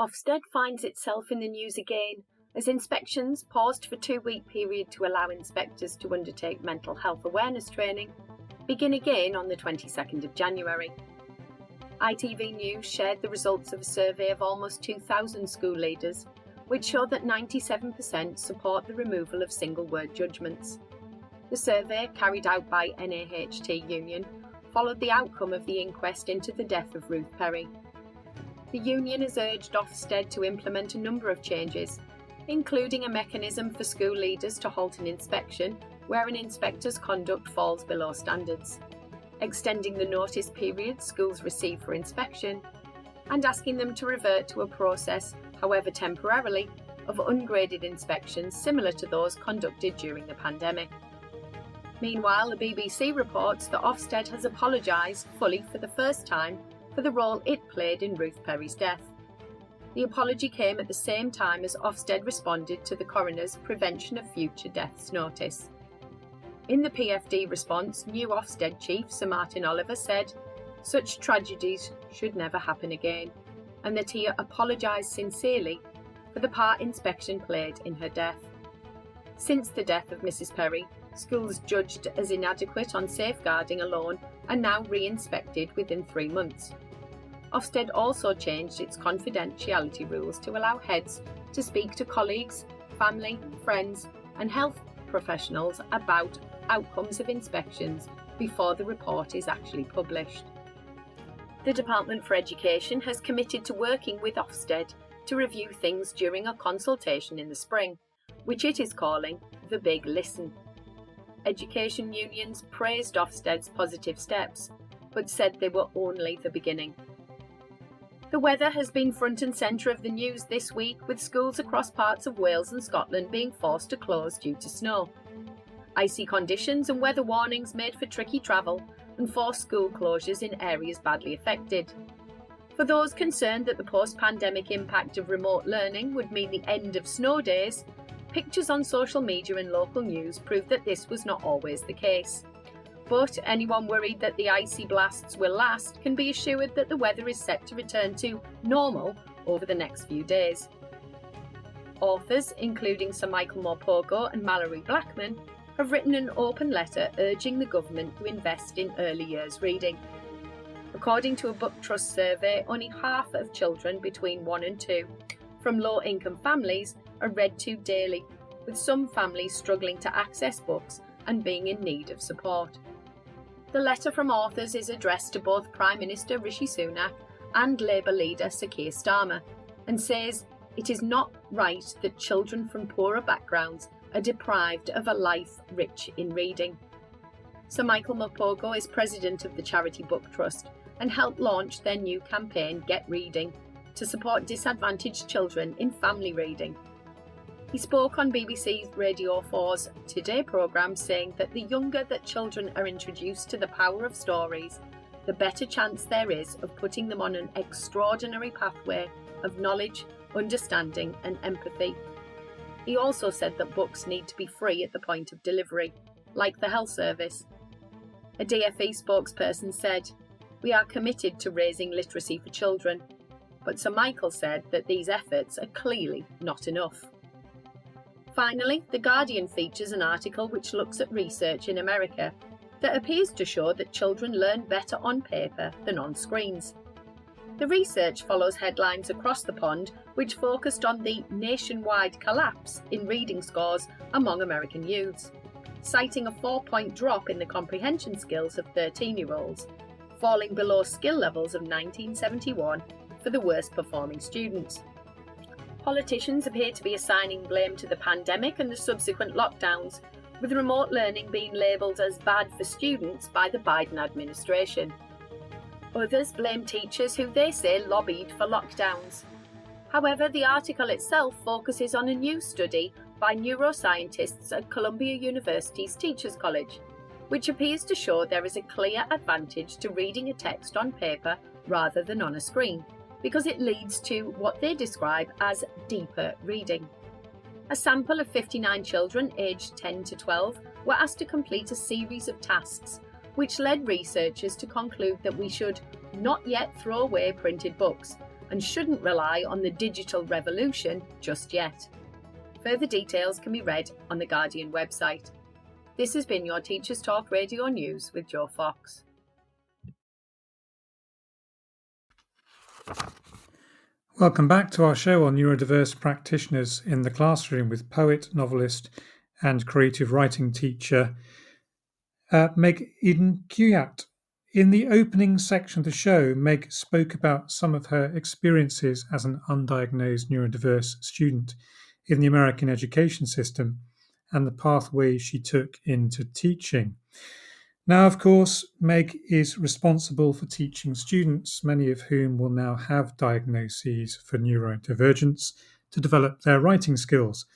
Ofsted finds itself in the news again as inspections paused for two week period to allow inspectors to undertake mental health awareness training begin again on the 22nd of January. ITV News shared the results of a survey of almost 2,000 school leaders, which showed that 97% support the removal of single word judgments. The survey, carried out by NAHT Union, followed the outcome of the inquest into the death of Ruth Perry. The union has urged Ofsted to implement a number of changes, including a mechanism for school leaders to halt an inspection where an inspector's conduct falls below standards, extending the notice period schools receive for inspection, and asking them to revert to a process, however temporarily, of ungraded inspections similar to those conducted during the pandemic. Meanwhile, the BBC reports that Ofsted has apologised fully for the first time for the role it played in Ruth Perry's death. The apology came at the same time as Ofsted responded to the coroner's Prevention of Future Deaths notice. In the PFD response, new Ofsted chief Sir Martyn Oliver said, Such tragedies should never happen again, and that he apologised sincerely for the part inspection played in her death. Since the death of Mrs. Perry, schools judged as inadequate on safeguarding alone are now re inspected within three months. Ofsted also changed its confidentiality rules to allow heads to speak to colleagues, family, friends, and health professionals about outcomes of inspections before the report is actually published. The Department for Education has committed to working with Ofsted to review things during a consultation in the spring, which it is calling the Big Listen. Education unions praised Ofsted's positive steps, but said they were only the beginning. The weather has been front and centre of the news this week, with schools across parts of Wales and Scotland being forced to close due to snow. Icy conditions and weather warnings made for tricky travel and forced school closures in areas badly affected. For those concerned that the post pandemic impact of remote learning would mean the end of snow days, pictures on social media and local news prove that this was not always the case. But anyone worried that the icy blasts will last can be assured that the weather is set to return to normal over the next few days. Authors, including Sir Michael Morpurgo and Malorie Blackman, have written an open letter urging the government to invest in early years reading. According to a Book Trust survey, only half of children between 1 and 2 from low income families are read to daily, with some families struggling to access books and being in need of support. The letter from authors is addressed to both Prime Minister Rishi Sunak and Labour leader Sir Keir Starmer and says it is not right that children from poorer backgrounds are deprived of a life rich in reading. Sir Michael Morpurgo is president of the Charity Book Trust and helped launch their new campaign, Get Reading, to support disadvantaged children in family reading. He spoke on BBC Radio 4's Today programme saying that the younger that children are introduced to the power of stories, the better chance there is of putting them on an extraordinary pathway of knowledge, understanding, and empathy. He also said that books need to be free at the point of delivery, like the health service. A DFE spokesperson said, We are committed to raising literacy for children, but Sir Michael said that these efforts are clearly not enough. Finally, The Guardian features an article which looks at research in America that appears to show that children learn better on paper than on screens. The research follows headlines across the pond which focused on the nationwide collapse in reading scores among American youths, citing a four point drop in the comprehension skills of 13 year olds, falling below skill levels of 1971 for the worst performing students. Politicians appear to be assigning blame to the pandemic and the subsequent lockdowns, with remote learning being labelled as bad for students by the Biden administration. Others blame teachers who they say lobbied for lockdowns. However, the article itself focuses on a new study by neuroscientists at Columbia University's Teachers College, which appears to show there is a clear advantage to reading a text on paper rather than on a screen, because it leads to what they describe as deeper reading. A sample of 59 children aged 10 to 12 were asked to complete a series of tasks which led researchers to conclude that we should not yet throw away printed books and shouldn't rely on the digital revolution just yet. Further details can be read on the Guardian website. This has been your Teachers Talk Radio News with Joe Fox. Welcome back to our show on neurodiverse practitioners in the classroom with poet, novelist, and creative writing teacher uh, Meg Eden Kuyatt. In the opening section of the show, Meg spoke about some of her experiences as an undiagnosed neurodiverse student in the American education system and the pathway she took into teaching. Now, of course, Meg is responsible for teaching students, many of whom will now have diagnoses for neurodivergence, to develop their writing skills.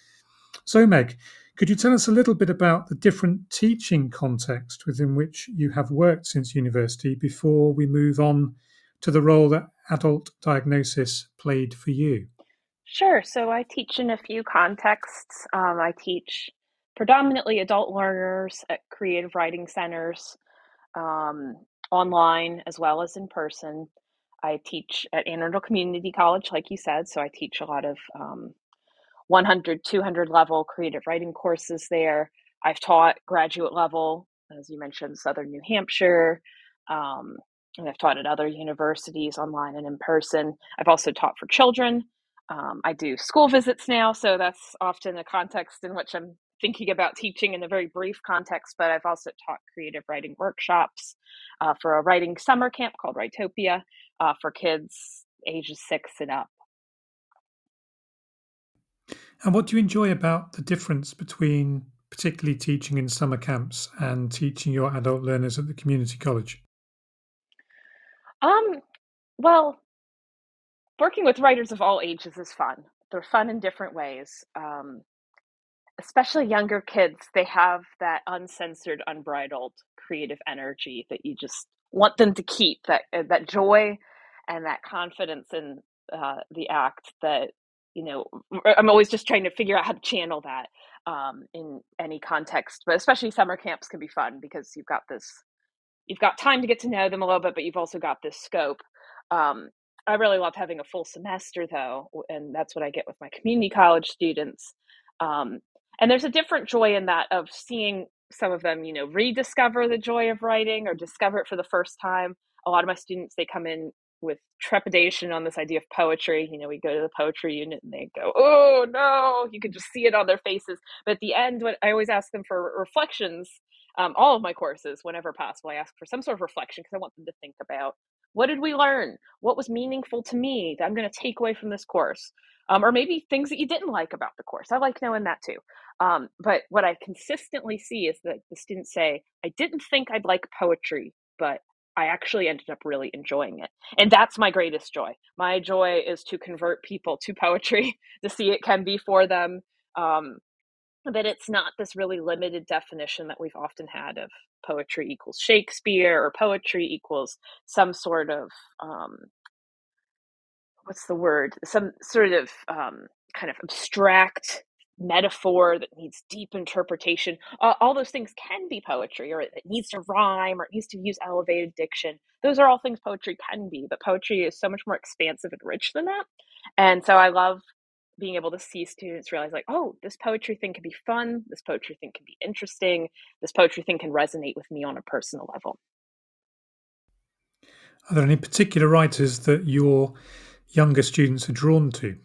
So, Meg, could you tell us a little bit about the different teaching context within which you have worked since university before we move on to the role that adult diagnosis played for you? Sure. So I teach in a few contexts. Um, I teach predominantly adult learners at creative writing centers, um, online as well as in person. I teach at Anne Arundel Community College, like you said. So I teach a lot of um, 100, 200 level creative writing courses there. I've taught graduate level, as you mentioned, Southern New Hampshire. Um, and I've taught at other universities online and in person. I've also taught for children. Um, I do school visits now, so that's often a context in which I'm thinking about teaching in a very brief context, but I've also taught creative writing workshops uh, for a writing summer camp called Writopia uh, for kids ages six and up. And what do you enjoy about the difference between particularly teaching in summer camps and teaching your adult learners at the community college? Um, well, working with writers of all ages is fun. They're fun in different ways. Um, especially younger kids, they have that uncensored, unbridled creative energy that you just want them to keep that uh, that joy and that confidence in uh, the act that you know i'm always just trying to figure out how to channel that um, in any context but especially summer camps can be fun because you've got this you've got time to get to know them a little bit but you've also got this scope um, i really love having a full semester though and that's what i get with my community college students um, and there's a different joy in that of seeing some of them you know rediscover the joy of writing or discover it for the first time a lot of my students they come in with trepidation on this idea of poetry. You know, we go to the poetry unit and they go, "Oh no!" You can just see it on their faces. But at the end, when I always ask them for reflections um, all of my courses, whenever possible, I ask for some sort of reflection because I want them to think about what did we learn? What was meaningful to me that I'm going to take away from this course? Um, or maybe things that you didn't like about the course. I like knowing that too. Um, but what I consistently see is that the students say, I didn't think I'd like poetry, but I actually ended up really enjoying it. And that's my greatest joy. My joy is to convert people to poetry, to see it can be for them. Um, that it's not this really limited definition that we've often had of poetry equals Shakespeare or poetry equals some sort of um, what's the word? Some sort of um, kind of abstract metaphor that needs deep interpretation. Uh, all those things can be poetry, or it needs to rhyme, or it needs to use elevated diction. Those are all things poetry can be, but poetry is so much more expansive and rich than that. And so I love being able to see students realize like oh this poetry thing can be fun this poetry thing can be interesting this poetry thing can resonate with me on a personal level are there any particular writers that your younger students are drawn to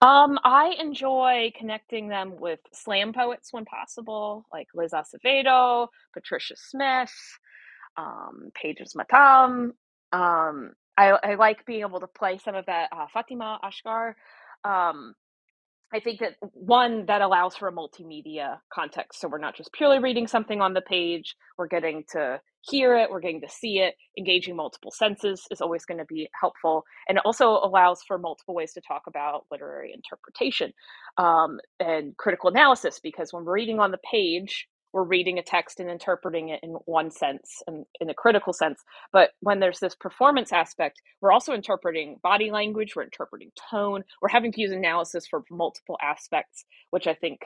um, I enjoy connecting them with slam poets when possible, like Liz Acevedo, Patricia Smith, um, Pages Matam, um, I, I like being able to play some of that uh, Fatimah Asghar. Um, I think that one that allows for a multimedia context. So we're not just purely reading something on the page, we're getting to hear it, we're getting to see it. Engaging multiple senses is always going to be helpful. And it also allows for multiple ways to talk about literary interpretation um, and critical analysis because when we're reading on the page, we're reading a text and interpreting it in one sense and in a critical sense. But when there's this performance aspect, we're also interpreting body language, we're interpreting tone, we're having to use analysis for multiple aspects, which I think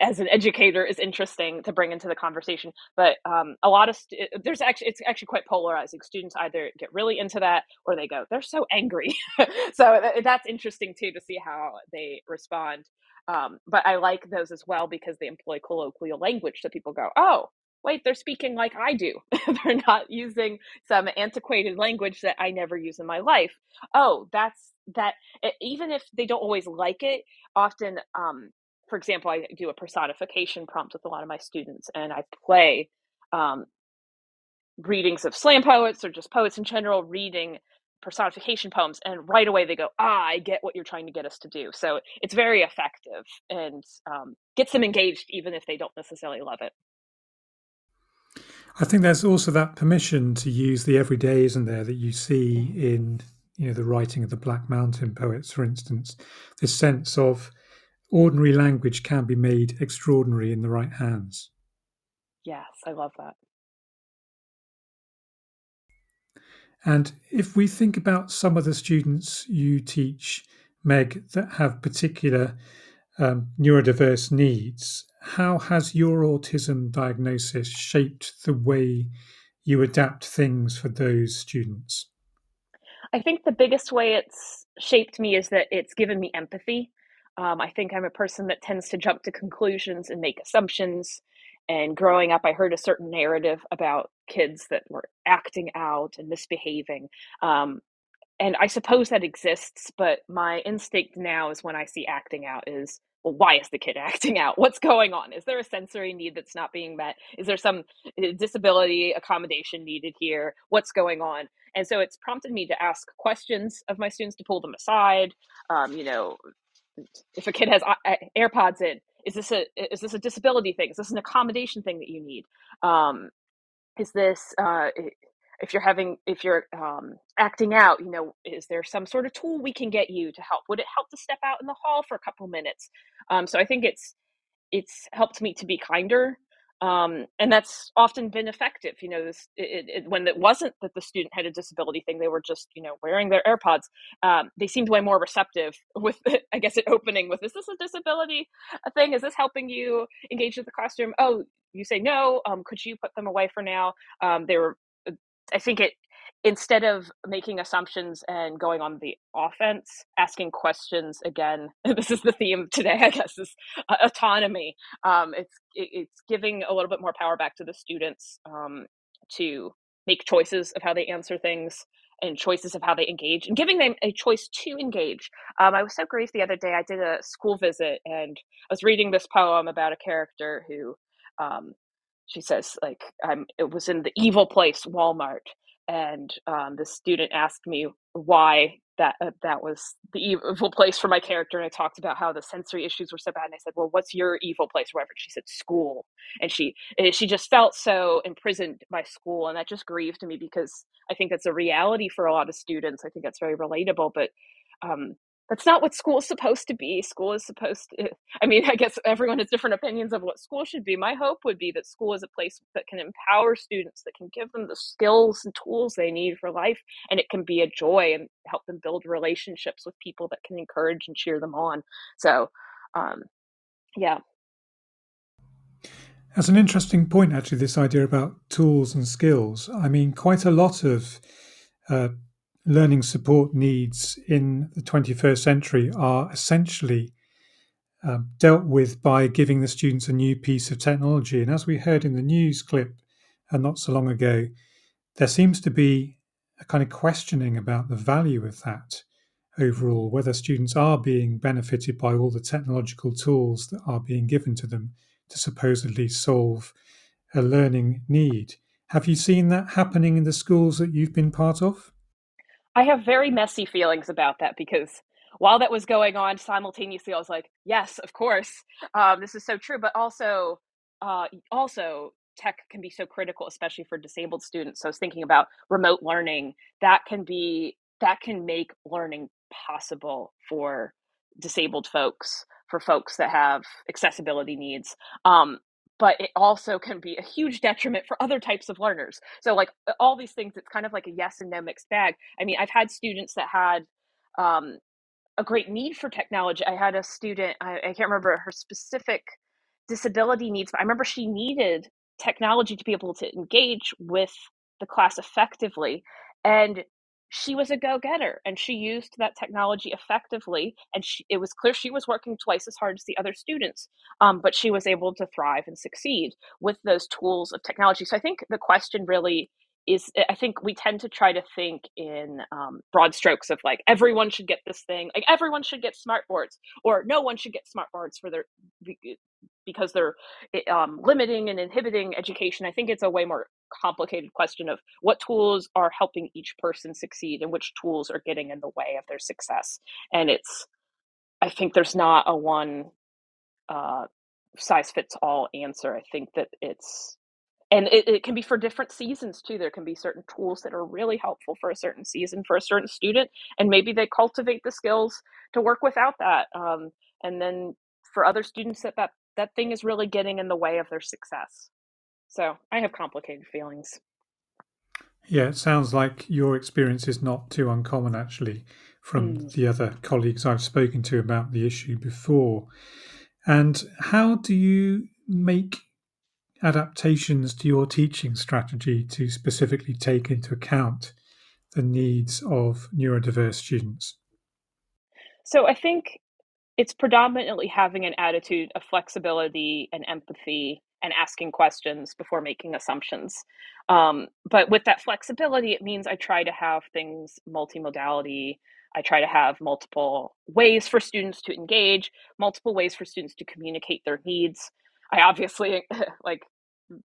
as an educator is interesting to bring into the conversation. But um, a lot of st- there's actually it's actually quite polarizing. Students either get really into that or they go they're so angry. So that's interesting too to see how they respond um, but I like those as well because they employ colloquial language. So people go, oh, wait, they're speaking like I do. they're not using some antiquated language that I never use in my life. Oh, that's that. Even if they don't always like it, often, um, for example, I do a personification prompt with a lot of my students and I play um, readings of slam poets or just poets in general reading personification poems and right away they go ah i get what you're trying to get us to do. So it's very effective and um, gets them engaged even if they don't necessarily love it. I think there's also that permission to use the everyday isn't there that you see in you know the writing of the black mountain poets for instance. This sense of ordinary language can be made extraordinary in the right hands. Yes i love that And if we think about some of the students you teach, Meg, that have particular um, neurodiverse needs, how has your autism diagnosis shaped the way you adapt things for those students? I think the biggest way it's shaped me is that it's given me empathy. Um, I think I'm a person that tends to jump to conclusions and make assumptions and growing up, I heard a certain narrative about kids that were acting out and misbehaving. Um, and I suppose that exists, but my instinct now is when I see acting out is, well, why is the kid acting out? What's going on? Is there a sensory need that's not being met? Is there some uh, disability accommodation needed here? What's going on? And so it's prompted me to ask questions of my students to pull them aside. Um, you know, if a kid has uh, AirPods in, is this a is this a disability thing? Is this an accommodation thing that you need? Um, is this uh, if you're having if you're um, acting out? You know, is there some sort of tool we can get you to help? Would it help to step out in the hall for a couple minutes? Um, so I think it's it's helped me to be kinder um, and that's often been effective. You know, this, it, it, when it wasn't that the student had a disability thing, they were just you know wearing their AirPods. Um, they seemed way more receptive with, I guess, it opening with, "Is this a disability a thing? Is this helping you engage with the classroom?" Oh, you say no. Um, could you put them away for now? Um, they were. I think it instead of making assumptions and going on the offense, asking questions again. This is the theme today, I guess, is uh, autonomy. Um, it's it's giving a little bit more power back to the students um, to make choices of how they answer things and choices of how they engage and giving them a choice to engage. Um, I was so grieved the other day. I did a school visit and I was reading this poem about a character who um, she says like I'm it was in the evil place Walmart and um, the student asked me why that uh, that was the evil place for my character and i talked about how the sensory issues were so bad and i said well what's your evil place wherever she said school. And she she just felt so imprisoned by school and that just grieved me because i think that's a reality for a lot of students i think that's very relatable but um, that's not what school is supposed to be. School is supposed to, I mean, I guess everyone has different opinions of what school should be. My hope would be that school is a place that can empower students, that can give them the skills and tools they need for life, and it can be a joy and help them build relationships with people that can encourage and cheer them on. So, um, yeah. That's an interesting point, actually, this idea about tools and skills. I mean, quite a lot of uh, learning support needs in the 21st century are essentially uh, dealt with by giving the students a new piece of technology. And as we heard in the news clip uh, not so long ago, there seems to be a kind of questioning about the value of that overall, whether students are being benefited by all the technological tools that are being given to them to supposedly solve a learning need. Have you seen that happening in the schools that you've been part of? I have very messy feelings about that because while that was going on simultaneously, I was like, yes, of course, um, this is so true. But also, uh, also tech can be so critical, especially for disabled students. So I was thinking about remote learning. That can be that can make learning possible for disabled folks, for folks that have accessibility needs. Um, but it also can be a huge detriment for other types of learners. So, like all these things, it's kind of like a yes and no mixed bag. I mean, I've had students that had um, a great need for technology. I had a student, I, I can't remember her specific disability needs, but I remember she needed technology to be able to engage with the class effectively. And she was a go-getter and she used that technology effectively and she, it was clear she was working twice as hard as the other students um, but she was able to thrive and succeed with those tools of technology. So i think the question really is i think we tend to try to think in um, broad strokes of like everyone should get this thing like everyone should get smart boards or no one should get smart boards for their because they're um, limiting and inhibiting education i think it's a way more complicated question of what tools are helping each person succeed and which tools are getting in the way of their success. And it's, I think there's not a one uh, size fits all answer. I think that it's, and it, it can be for different seasons too. There can be certain tools that are really helpful for a certain season for a certain student, and maybe they cultivate the skills to work without that. Um, and then for other students, that that that thing is really getting in the way of their success. So I have complicated feelings. Yeah, it sounds like your experience is not too uncommon actually from mm. the other colleagues I've spoken to about the issue before. And how do you make adaptations to your teaching strategy to specifically take into account the needs of neurodiverse students? So I think it's predominantly having an attitude of flexibility and empathy and asking questions before making assumptions. Um, but with that flexibility, it means I try to have things multimodality. I try to have multiple ways for students to engage, multiple ways for students to communicate their needs. I obviously, like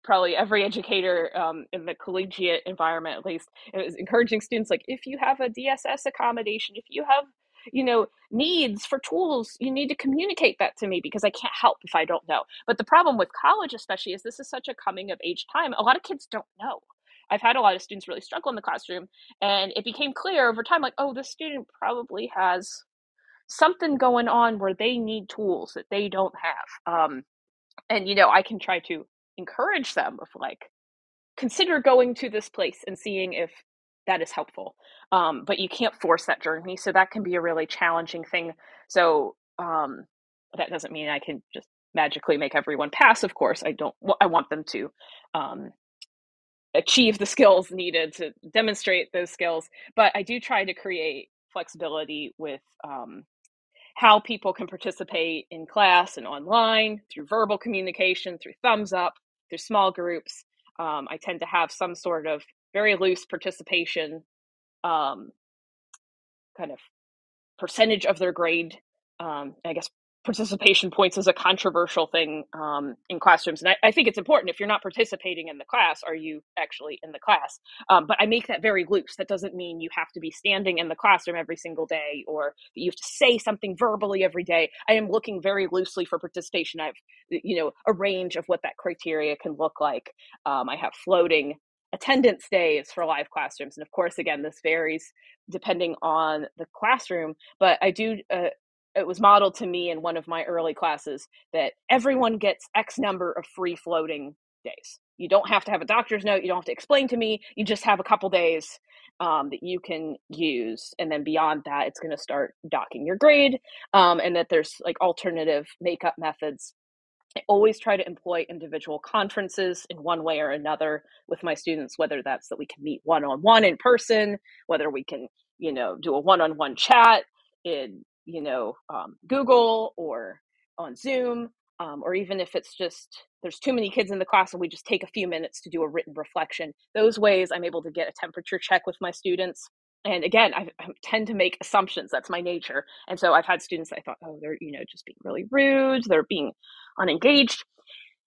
probably every educator um, in the collegiate environment, at least, is encouraging students like if you have a DSS accommodation, if you have you know needs for tools you need to communicate that to me because i can't help if i don't know. But the problem with college especially is this is such a coming of age time a lot of kids don't know. I've had a lot of students really struggle in the classroom and it became clear over time like oh this student probably has something going on where they need tools that they don't have. Um, and you know i can try to encourage them of like consider going to this place and seeing if that is helpful. Um, but you can't force that journey. So that can be a really challenging thing. So um, that doesn't mean I can just magically make everyone pass. Of course, I don't. I want them to um, achieve the skills needed to demonstrate those skills. But I do try to create flexibility with um, how people can participate in class and online through verbal communication, through thumbs up, through small groups. Um, I tend to have some sort of very loose participation um, kind of percentage of their grade. Um, I guess participation points is a controversial thing um, in classrooms. And I, I, think it's important if you're not participating in the class, are you actually in the class? Um, but I make that very loose. That doesn't mean you have to be standing in the classroom every single day or you have to say something verbally every day. I am looking very loosely for participation. I've, you know, a range of what that criteria can look like. Um, I have floating attendance days for live classrooms. And of course, again, this varies depending on the classroom, but I do uh, it was modeled to me in one of my early classes that everyone gets X number of free floating days. You don't have to have a doctor's note. You don't have to explain to me. You just have a couple days um, that you can use. And then beyond that, it's going to start docking your grade um, and that there's like alternative makeup methods. I always try to employ individual conferences in one way or another with my students, whether that's that we can meet one on one in person, whether we can, you know, do a one on one chat in you know um, google or on zoom um, or even if it's just there's too many kids in the class and we just take a few minutes to do a written reflection those ways i'm able to get a temperature check with my students. And again I, I, tend to make assumptions that's my nature. And so i've had students i thought oh they're you know just being really rude they're being unengaged.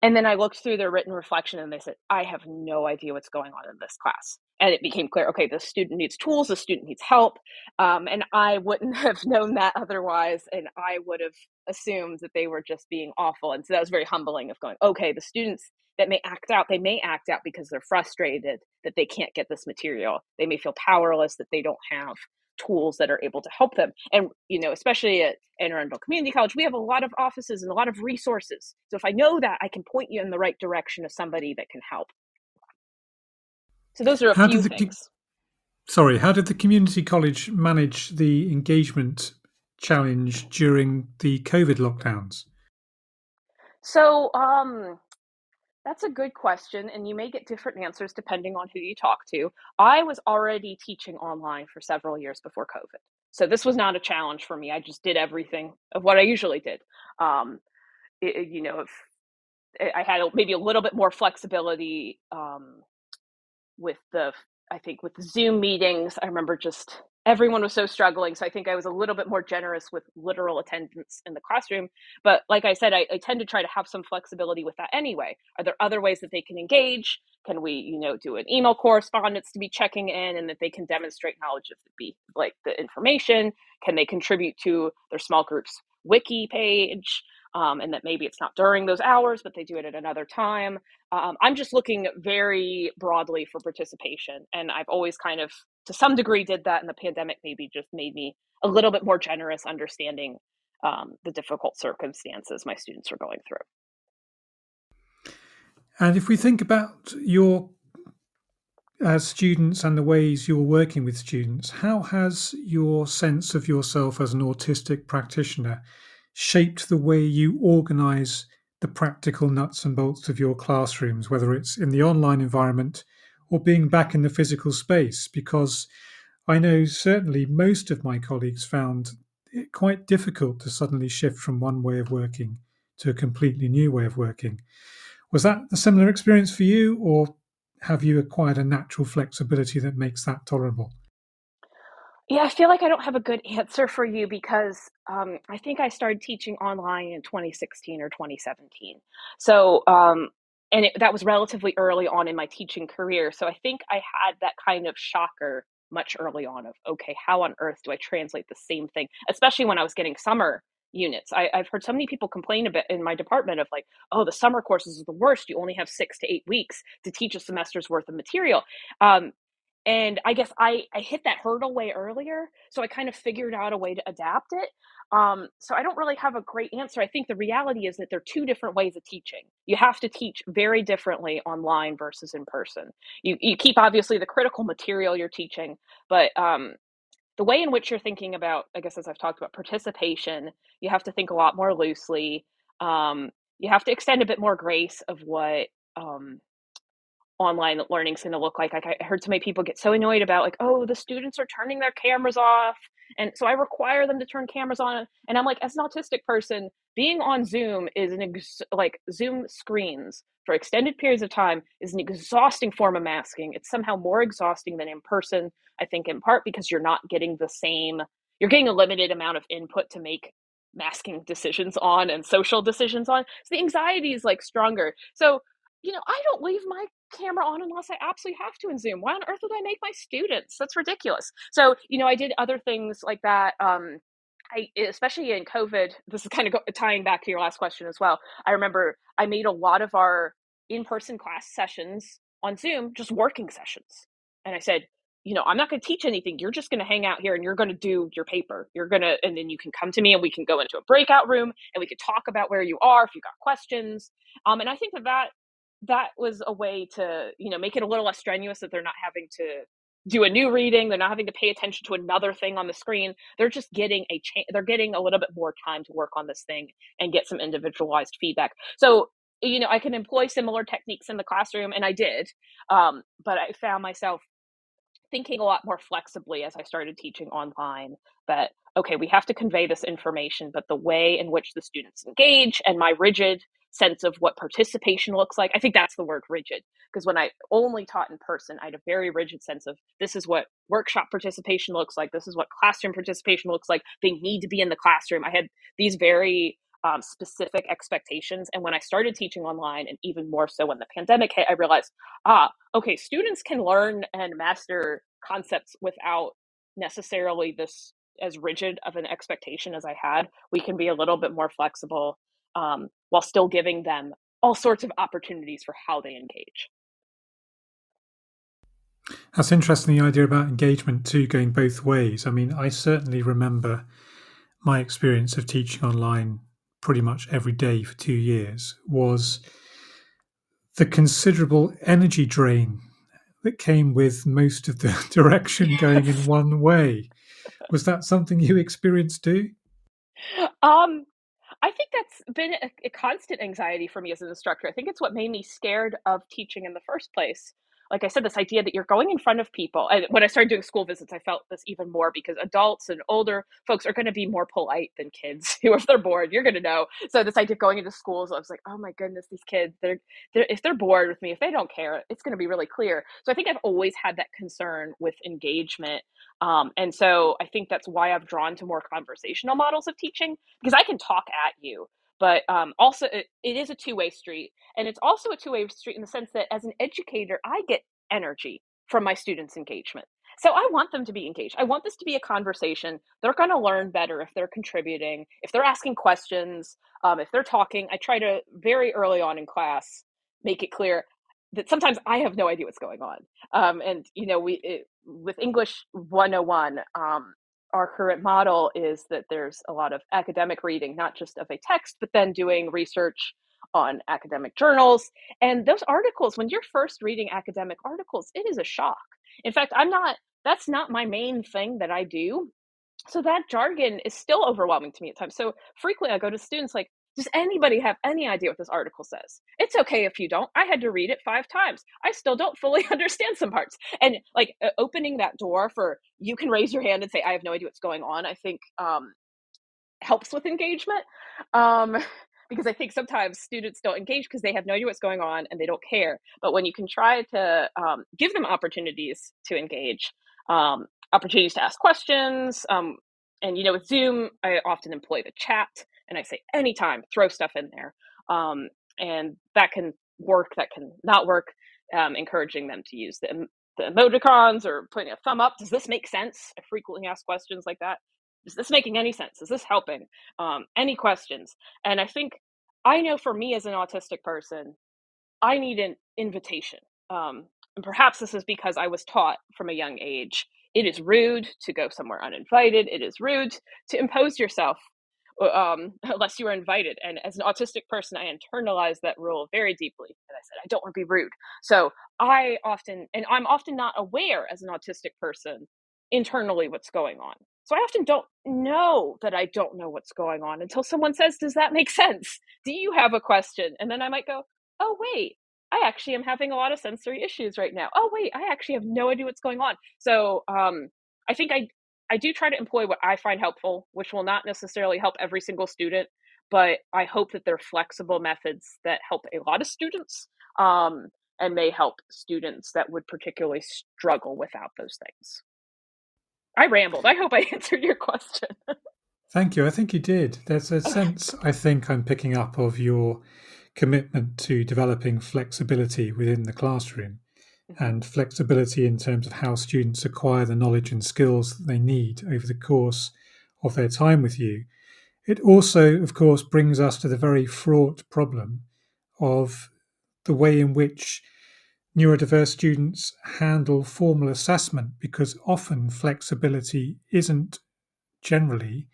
And then I looked through their written reflection and they said, I have no idea what's going on in this class. And it became clear okay, the student needs tools, the student needs help. Um, and I wouldn't have known that otherwise. And I would have assumed that they were just being awful. And so that was very humbling of going, okay, the students that may act out, they may act out because they're frustrated that they can't get this material. They may feel powerless that they don't have tools that are able to help them. And, you know, especially at Anne Arundel Community College, we have a lot of offices and a lot of resources. So if I know that, I can point you in the right direction of somebody that can help. So those are a how few the, things. Sorry, how did the community college manage the engagement challenge during the COVID lockdowns? So, um, that's a good question, and you may get different answers depending on who you talk to. I was already teaching online for several years before COVID. So this was not a challenge for me. I just did everything of what I usually did. Um, it, you know, if I had maybe a little bit more flexibility um, with the, I think with Zoom meetings, I remember just everyone was so struggling. So I think I was a little bit more generous with literal attendance in the classroom. But like I said, I, I, tend to try to have some flexibility with that anyway. Are there other ways that they can engage? Can we, you know, do an email correspondence to be checking in and that they can demonstrate knowledge of the be like the information? Can they contribute to their small groups wiki page? Um, and that maybe it's not during those hours, but they do it at another time. Um, I'm just looking very broadly for participation, and I've always kind of, to some degree, did that. And the pandemic maybe just made me a little bit more generous, understanding um, the difficult circumstances my students are going through. And if we think about your as students and the ways you're working with students, how has your sense of yourself as an autistic practitioner shaped the way you organize the practical nuts and bolts of your classrooms, whether it's in the online environment or being back in the physical space? Because I know certainly most of my colleagues found it quite difficult to suddenly shift from one way of working to a completely new way of working. Was that a similar experience for you, or have you acquired a natural flexibility that makes that tolerable? Yeah, I feel like I don't have a good answer for you because um, I think I started teaching online in 2016 or 2017. So, um, and it, that was relatively early on in my teaching career. So I think I had that kind of shocker much early on of, okay, how on earth do I translate the same thing? Especially when I was getting summer units. I, have heard so many people complain a bit in my department of like, oh, the summer courses are the worst. You only have six to eight weeks to teach a semester's worth of material. Um, and i guess i i hit that hurdle way earlier so i kind of figured out a way to adapt it. Um, so i don't really have a great answer. I think the reality is that there are two different ways of teaching. You have to teach very differently online versus in person. You, you keep obviously the critical material you're teaching but um, the way in which you're thinking about i guess as i've talked about participation you have to think a lot more loosely. Um, you have to extend a bit more grace of what um, online learning is going to look like. Like I heard so many people get so annoyed about like, oh, the students are turning their cameras off. And so I require them to turn cameras on. And I'm like, as an autistic person, being on Zoom is an ex- like Zoom screens for extended periods of time is an exhausting form of masking. It's somehow more exhausting than in person, I think, in part because you're not getting the same, you're getting a limited amount of input to make masking decisions on and social decisions on. So the anxiety is like stronger. So, you know, I don't leave my camera on unless I absolutely have to in Zoom. Why on earth would I make my students? That's ridiculous. So, you know, I did other things like that. Um, I, especially in COVID, this is kind of tying back to your last question as well. I remember I made a lot of our in person class sessions on Zoom just working sessions. And I said, you know, I'm not going to teach anything. You're just going to hang out here and you're going to do your paper. You're going to, and then you can come to me and we can go into a breakout room and we could talk about where you are if you got questions. Um, and I think that that that was a way to, you know, make it a little less strenuous that they're not having to do a new reading. They're not having to pay attention to another thing on the screen. They're just getting a cha- they're getting a little bit more time to work on this thing and get some individualized feedback. So you know, I can employ similar techniques in the classroom, and I did. Um, but I found myself thinking a lot more flexibly as I started teaching online that, okay, we have to convey this information, but the way in which the students engage and my rigid sense of what participation looks like, I think that's the word rigid. Because when I only taught in person, I had a very rigid sense of this is what workshop participation looks like, this is what classroom participation looks like. They need to be in the classroom. I had these very um, specific expectations. And when I started teaching online, and even more so when the pandemic hit, I realized, ah, okay, students can learn and master concepts without necessarily this as rigid of an expectation as I had. We can be a little bit more flexible um, while still giving them all sorts of opportunities for how they engage. That's interesting, the idea about engagement too, going both ways. I mean, I certainly remember my experience of teaching online pretty much every day for two years was the considerable energy drain that came with most of the direction yes. going in one way. Was that something you experienced too? Um, I think that's been a, a, constant anxiety for me as an instructor. I think it's what made me scared of teaching in the first place like I said, this idea that you're going in front of people. And when I started doing school visits, I felt this even more because adults and older folks are going to be more polite than kids who, if they're bored, you're going to know. So this idea of going into schools, I was like, oh my goodness, these kids, they're, they're if they're bored with me, if they don't care, it's going to be really clear. So I think I've always had that concern with engagement. Um, and so I think that's why I've drawn to more conversational models of teaching because I can talk at you but um, also it, it is a two-way street and it's also a two-way street in the sense that as an educator i get energy from my students engagement. So i want them to be engaged. I want this to be a conversation. They're going to learn better if they're contributing if they're asking questions um, if they're talking. I try to very early on in class make it clear that sometimes i have no idea what's going on. Um, and you know we it, with english 101 um, our current model is that there's a lot of academic reading, not just of a text, but then doing research on academic journals. And those articles, when you're first reading academic articles, it is a shock. In fact, I'm not, that's not my main thing that I do. So that jargon is still overwhelming to me at times. So frequently I go to students like, does anybody have any idea what this article says? It's okay if you don't. I had to read it five times. I still don't fully understand some parts. And like opening that door for you can raise your hand and say, I have no idea what's going on, I think um, helps with engagement. Um, because I think sometimes students don't engage because they have no idea what's going on and they don't care. But when you can try to um, give them opportunities to engage, um, opportunities to ask questions, um, and you know, with Zoom, I often employ the chat and I say anytime, throw stuff in there. Um, and that can work, that can not work, um, encouraging them to use the, the emoticons or putting a thumb up. Does this make sense? I frequently ask questions like that. Is this making any sense? Is this helping? Um, any questions? And I think I know for me as an autistic person, I need an invitation. Um, and perhaps this is because I was taught from a young age it is rude to go somewhere uninvited. It is rude to impose yourself um, unless you are invited. And as an autistic person, I internalized that rule very deeply. And I said, I don't want to be rude. So I often, and I'm often not aware as an autistic person internally what's going on. So I often don't know that I don't know what's going on until someone says, Does that make sense? Do you have a question? And then I might go, Oh, wait, I actually am having a lot of sensory issues right now. Oh, wait, I actually have no idea what's going on. So um, I think I I do try to employ what I find helpful, which will not necessarily help every single student, but I hope that they're flexible methods that help a lot of students um, and may help students that would particularly struggle without those things. I rambled. I hope I answered your question. Thank you. I think you did. There's a sense I think I'm picking up of your commitment to developing flexibility within the classroom. And flexibility in terms of how students acquire the knowledge and skills that they need over the course of their time with you. It also, of course, brings us to the very fraught problem of the way in which neurodiverse students handle formal assessment because often flexibility isn't generally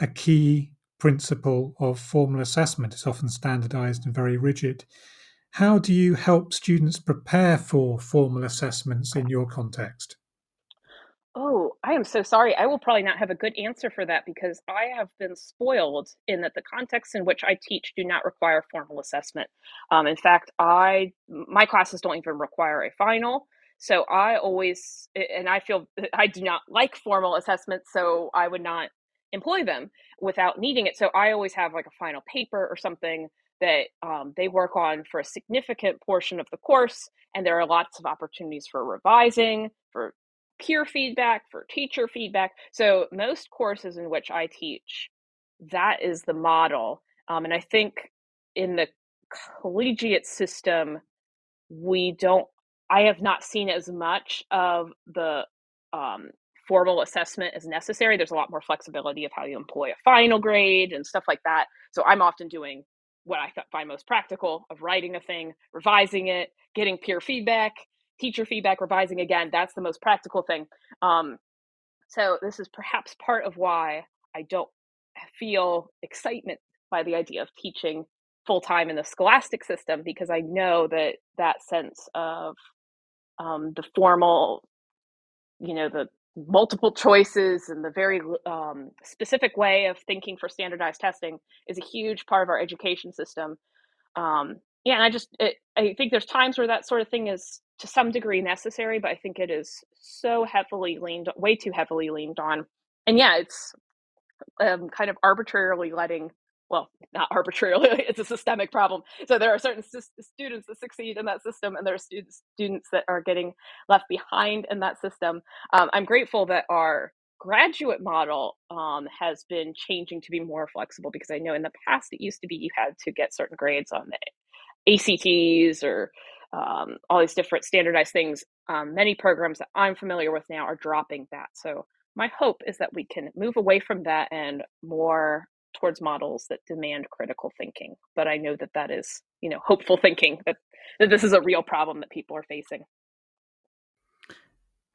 a key principle of formal assessment. It's often standardized and very rigid. How do you help students prepare for formal assessments in your context? Oh, I am so sorry. I will probably not have a good answer for that because I have been spoiled in that the contexts in which I teach do not require formal assessment. Um, in fact, I my classes don't even require a final. So I always and I feel I do not like formal assessments, so I would not employ them without needing it. So I always have like a final paper or something that um, they work on for a significant portion of the course, and there are lots of opportunities for revising, for peer feedback, for teacher feedback. So most courses in which I teach, that is the model. Um, and I think in the collegiate system, we don't. I have not seen as much of the um, formal assessment is necessary. There's a lot more flexibility of how you employ a final grade and stuff like that. So I'm often doing what I find most practical of writing a thing, revising it, getting peer feedback, teacher feedback, revising again. That's the most practical thing. Um, so this is perhaps part of why I don't feel excitement by the idea of teaching full time in the scholastic system because I know that that sense of um, the formal, you know, the multiple choices and the very um, specific way of thinking for standardized testing is a huge part of our education system. Um, yeah, and I just it, I think there's times where that sort of thing is to some degree necessary, but I think it is so heavily leaned, way too heavily leaned on. And yeah, it's um, kind of arbitrarily letting well, not arbitrarily, it's a systemic problem. So there are certain students that succeed in that system, and there are students students that are getting left behind in that system. Um, I'm grateful that our graduate model um, has been changing to be more flexible because I know in the past it used to be you had to get certain grades on the ACTs or um, all these different standardized things. Um, many programs that I'm familiar with now are dropping that. So my hope is that we can move away from that and more towards models that demand critical thinking. But I know that that is, you know, hopeful thinking that, that this is a real problem that people are facing.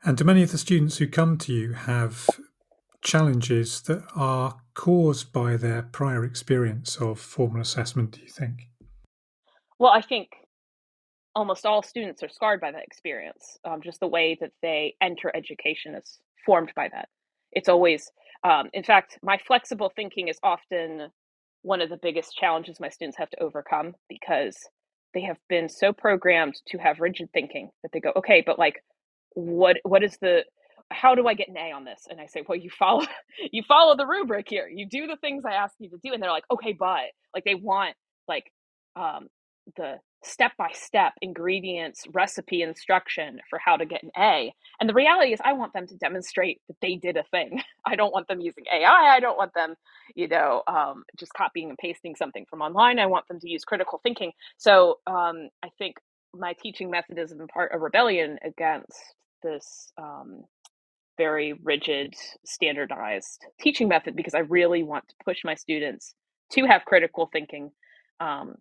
And do many of the students who come to you have challenges that are caused by their prior experience of formal assessment, do you think? Well, I think almost all students are scarred by that experience. Um, just the way that they enter education is formed by that. It's always um, in fact, my flexible thinking is often one of the biggest challenges my students have to overcome because they have been so programmed to have rigid thinking that they go, okay, but like, what what is the how do I get an A on this? And I say, well, you follow you follow the rubric here. You do the things I ask you to do, and they're like, okay, but like they want like um, the step by step ingredients, recipe instruction for how to get an A. And the reality is, I want them to demonstrate that they did a thing. I don't want them using AI. I don't want them, you know, um, just copying and pasting something from online. I want them to use critical thinking. So um, I think my teaching method is in part a rebellion against this um, very rigid, standardized teaching method because I really want to push my students to have critical thinking um,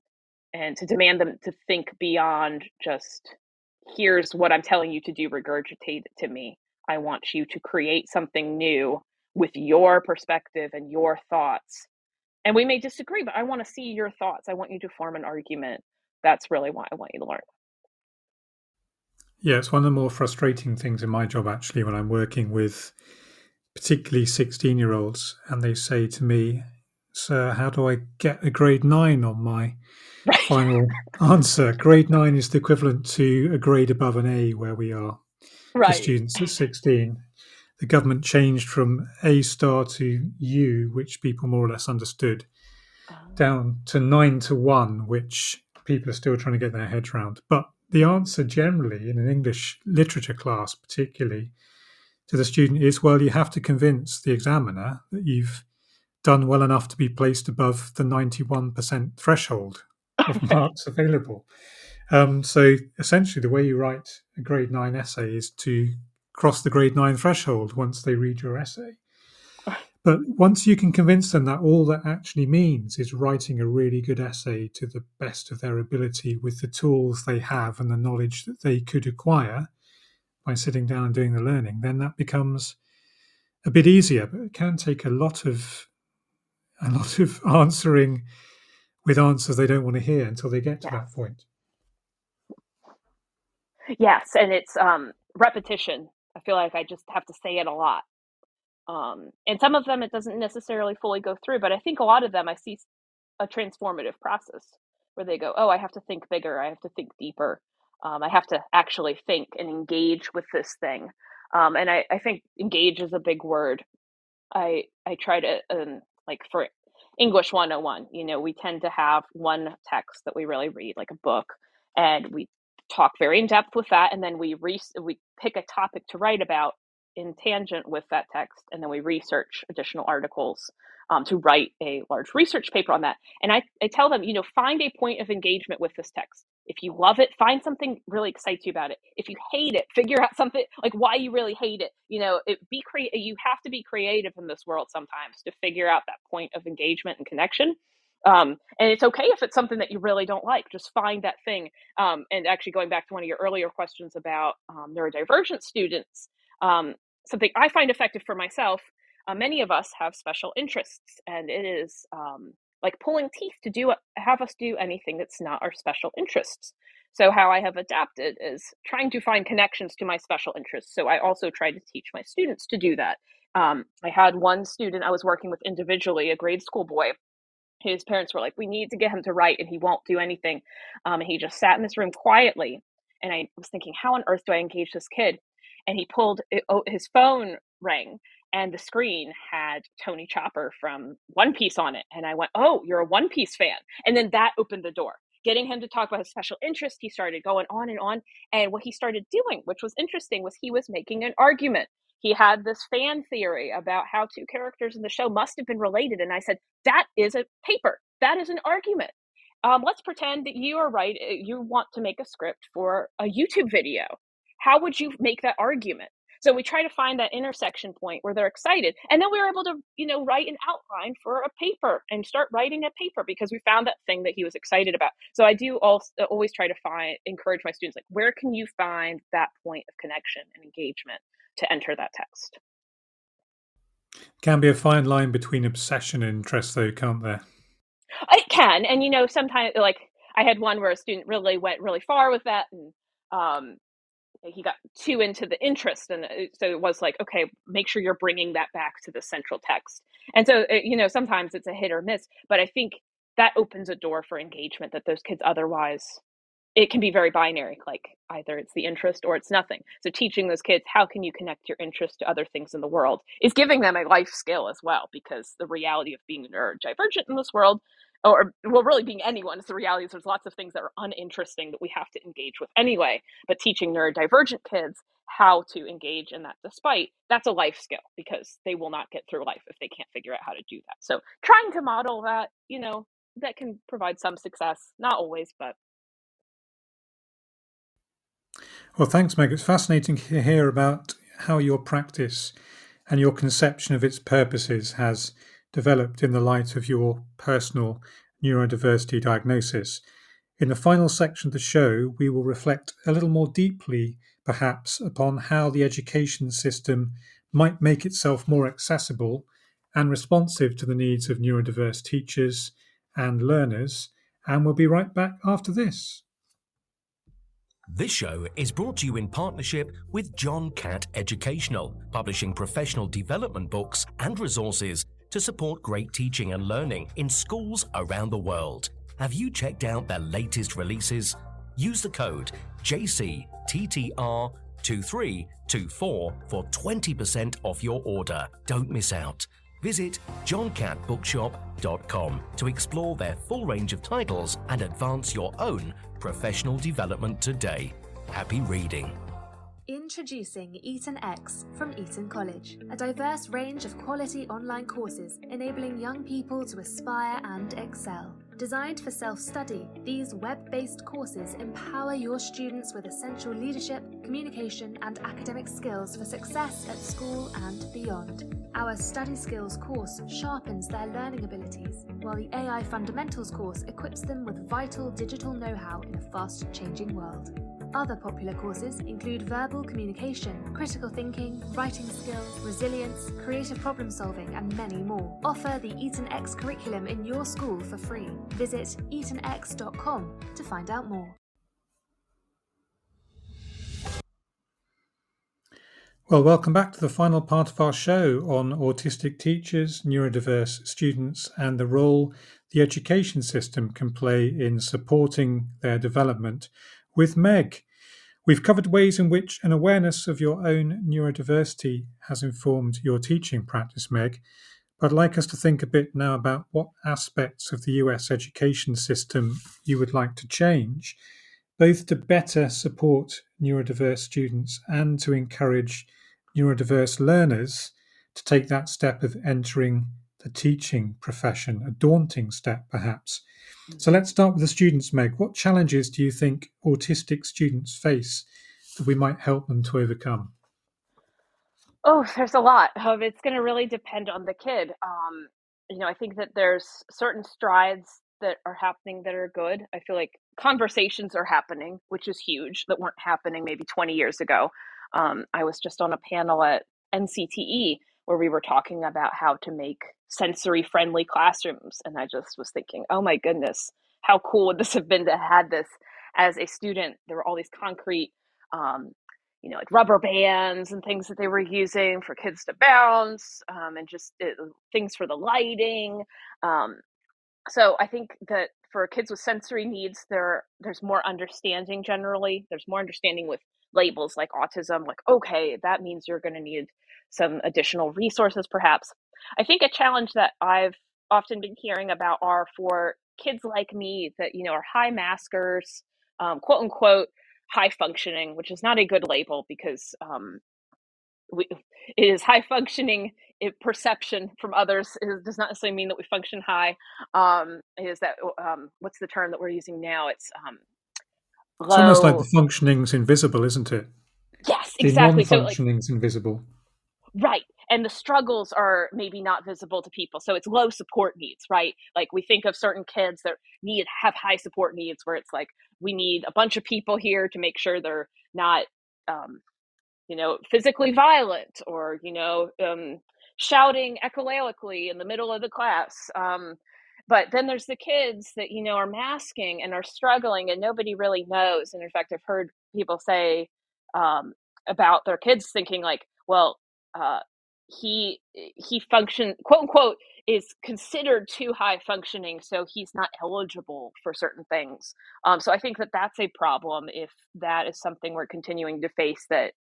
and to demand them to think beyond just here's what I'm telling you to do, regurgitate it to me. I want you to create something new with your perspective and your thoughts. And we may disagree, but I want to see your thoughts. I want you to form an argument. That's really what I want you to learn. Yeah, it's one of the more frustrating things in my job actually when I'm working with particularly 16 year olds and they say to me, Sir, how do I get a grade nine on my right. final answer. Grade nine is the equivalent to a grade above an A where we are right. for students at 16. The government changed from A star to U, which people more or less understood, oh. down to nine to one, which people are still trying to get their heads around. But the answer generally in an English literature class, particularly to the student, is well, you have to convince the examiner that you've done well enough to be placed above the 91% threshold of marks available. Um, so essentially, the way you write a grade nine essay is to cross the grade nine threshold once they read your essay. But once you can convince them that all that actually means is writing a really good essay to the best of their ability with the tools they have and the knowledge that they could acquire by sitting down and doing the learning, then that becomes a bit easier. But it can take a lot of a lot of answering with answers they don't want to hear until they get to that point. Yes, and it's um, repetition. I feel like I just have to say it a lot. Um, and some of them it doesn't necessarily fully go through, but I think a lot of them I see a transformative process where they go, "Oh, I have to think bigger. I have to think deeper. Um, I have to actually think and engage with this thing." Um, and I, I think engage is a big word. I I try to um, like for English 101, you know, we tend to have one text that we really read, like a book, and we talk very in depth with that, and then we re- we pick a topic to write about in tangent with that text, and then we research additional articles um, to write a large research paper on that. And I, I tell them, you know, find a point of engagement with this text. If you love it, find something really excites you about it. If you hate it, figure out something like why you really hate it. You know, it, be creative. You have to be creative in this world sometimes to figure out that point of engagement and connection. Um, and it's okay if it's something that you really don't like. Just find that thing. Um, and actually, going back to one of your earlier questions about um, neurodivergent students, um, something I find effective for myself. Uh, many of us have special interests, and it is um, like pulling teeth to do have us do anything that's not our special interests. So how I have adapted is trying to find connections to my special interests. So I also try to teach my students to do that. Um, I had one student I was working with individually, a grade school boy. His parents were like, "We need to get him to write," and he won't do anything. Um, he just sat in this room quietly. And I was thinking, how on earth do I engage this kid? And he pulled it, oh, his phone rang and the screen had Tony Chopper from One Piece on it. And I went, Oh, you're a One Piece fan. And then that opened the door. Getting him to talk about his special interest, he started going on and on. And what he started doing, which was interesting, was he was making an argument. He had this fan theory about how two characters in the show must have been related. And I said, That is a paper. That is an argument. Um, let's pretend that you are right. Uh, you want to make a script for a YouTube video. How would you make that argument? So we try to find that intersection point where they're excited. And then we were able to, you know, write an outline for a paper and start writing a paper because we found that thing that he was excited about. So I do also always try to find encourage my students like where can you find that point of connection and engagement to enter that text. Can be a fine line between obsession and interest though, can't there? It can. And you know, sometimes like I had one where a student really went really far with that and um, he got too into the interest and uh, so it was like okay make sure you're bringing that back to the central text. And so you know sometimes it's a hit or miss but i think that opens a door for engagement that those kids otherwise it can be very binary like either it's the interest or it's nothing. So teaching those kids how can you connect your interest to other things in the world is giving them a life skill as well because the reality of being neurodivergent in this world or well really being anyone it's the reality is there's lots of things that are uninteresting that we have to engage with anyway but teaching neurodivergent kids how to engage in that despite that's a life skill because they will not get through life if they can't figure out how to do that. So trying to model that you know that can provide some success not always but well thanks meg. It's fascinating to hear about how your practice and your conception of its purposes has developed in the light of your personal neurodiversity diagnosis. In the final section of the show, we will reflect a little more deeply, perhaps, upon how the education system might make itself more accessible and responsive to the needs of neurodiverse teachers and learners. And we'll be right back after this. This show is brought to you in partnership with John Catt Educational, publishing professional development books and resources to support great teaching and learning in schools around the world. Have you checked out their latest releases? Use the code JCTTR2324 for 20% off your order. Don't miss out. Visit johncattbookshop.com to explore their full range of titles and advance your own professional development today. Happy reading. Introducing Eton X from Eton College, a diverse range of quality online courses enabling young people to aspire and excel. Designed for self study, these web based courses empower your students with essential leadership, communication, and academic skills for success at school and beyond. Our Study Skills course sharpens their learning abilities, while the AI Fundamentals course equips them with vital digital know how in a fast changing world. Other popular courses include verbal communication, critical thinking, writing skills, resilience, creative problem solving, and many more. Offer the Eton X curriculum in your school for free. Visit etonx.com to find out more. Well, welcome back to the final part of our show on autistic teachers, neurodiverse students, and the role the education system can play in supporting their development with Meg. We've covered ways in which an awareness of your own neurodiversity has informed your teaching practice, Meg. But I'd like us to think a bit now about what aspects of the US education system you would like to change, both to better support neurodiverse students and to encourage neurodiverse learners to take that step of entering the teaching profession, a daunting step perhaps. So let's start with the students, Meg. What challenges do you think autistic students face that we might help them to overcome? Oh, there's a lot. Um, it's going to really depend on the kid. Um, you know, I think that there's certain strides that are happening that are good. I feel like conversations are happening, which is huge, that weren't happening maybe 20 years ago. Um, I was just on a panel at NCTE where we were talking about how to make sensory friendly classrooms. And I just was thinking, oh my goodness, how cool would this have been to have this as a student? There were all these concrete, um, you know, like rubber bands and things that they were using for kids to bounce um, and just it, uh, things for the lighting. Um, so I think that for kids with sensory needs, there there's more understanding generally. There's more understanding with labels like autism, like, okay, that means you're going to need some additional resources, perhaps. I think a challenge that I've often been hearing about are for kids like me that, you know, are high maskers, um, quote unquote, high functioning, which is not a good label because um, we, it is high functioning it, perception from others it does not necessarily mean that we function high um, is that um, what's the term that we're using now it's um, it's almost like the functioning's invisible, isn't it? Yes, exactly. The non-functioning's so, like, invisible. Right. And the struggles are maybe not visible to people. So it's low support needs, right? Like we think of certain kids that need have high support needs where it's like we need a bunch of people here to make sure they're not um, you know, physically violent or, you know, um, shouting echolalically in the middle of the class. Um, but then there's the kids that you know are masking and are struggling and nobody really knows and in fact i've heard people say um, about their kids thinking like well uh, he he function quote unquote is considered too high functioning so he's not eligible for certain things. Um, so i think that that's a problem if that is something we're continuing to face that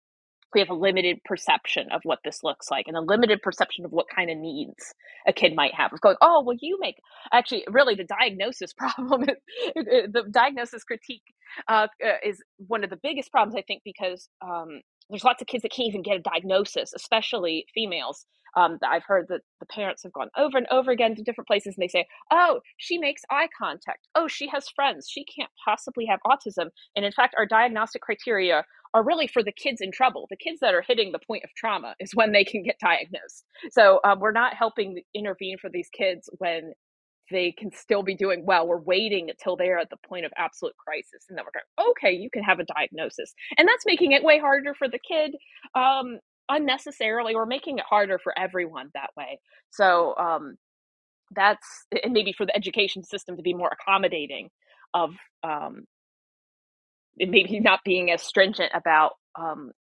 we have a limited perception of what this looks like and a limited perception of what kind of needs a kid might have. Of going oh well you make actually really the diagnosis problem the diagnosis critique uh, uh, is one of the biggest problems i think because um, there's lots of kids that can't even get a diagnosis especially females. Um, i've heard that the parents have gone over and over again to different places and they say oh she makes eye contact. Oh she has friends. She can't possibly have autism. And in fact our diagnostic criteria are really for the kids in trouble. The kids that are hitting the point of trauma is when they can get diagnosed. So um, we're not helping intervene for these kids when they can still be doing well. We're waiting until they're at the point of absolute crisis, and then we're going, okay, you can have a diagnosis, and that's making it way harder for the kid. Um, unnecessarily we're making it harder for everyone that way so um, that's and maybe for the education system to be more accommodating of um, maybe not being as stringent about um,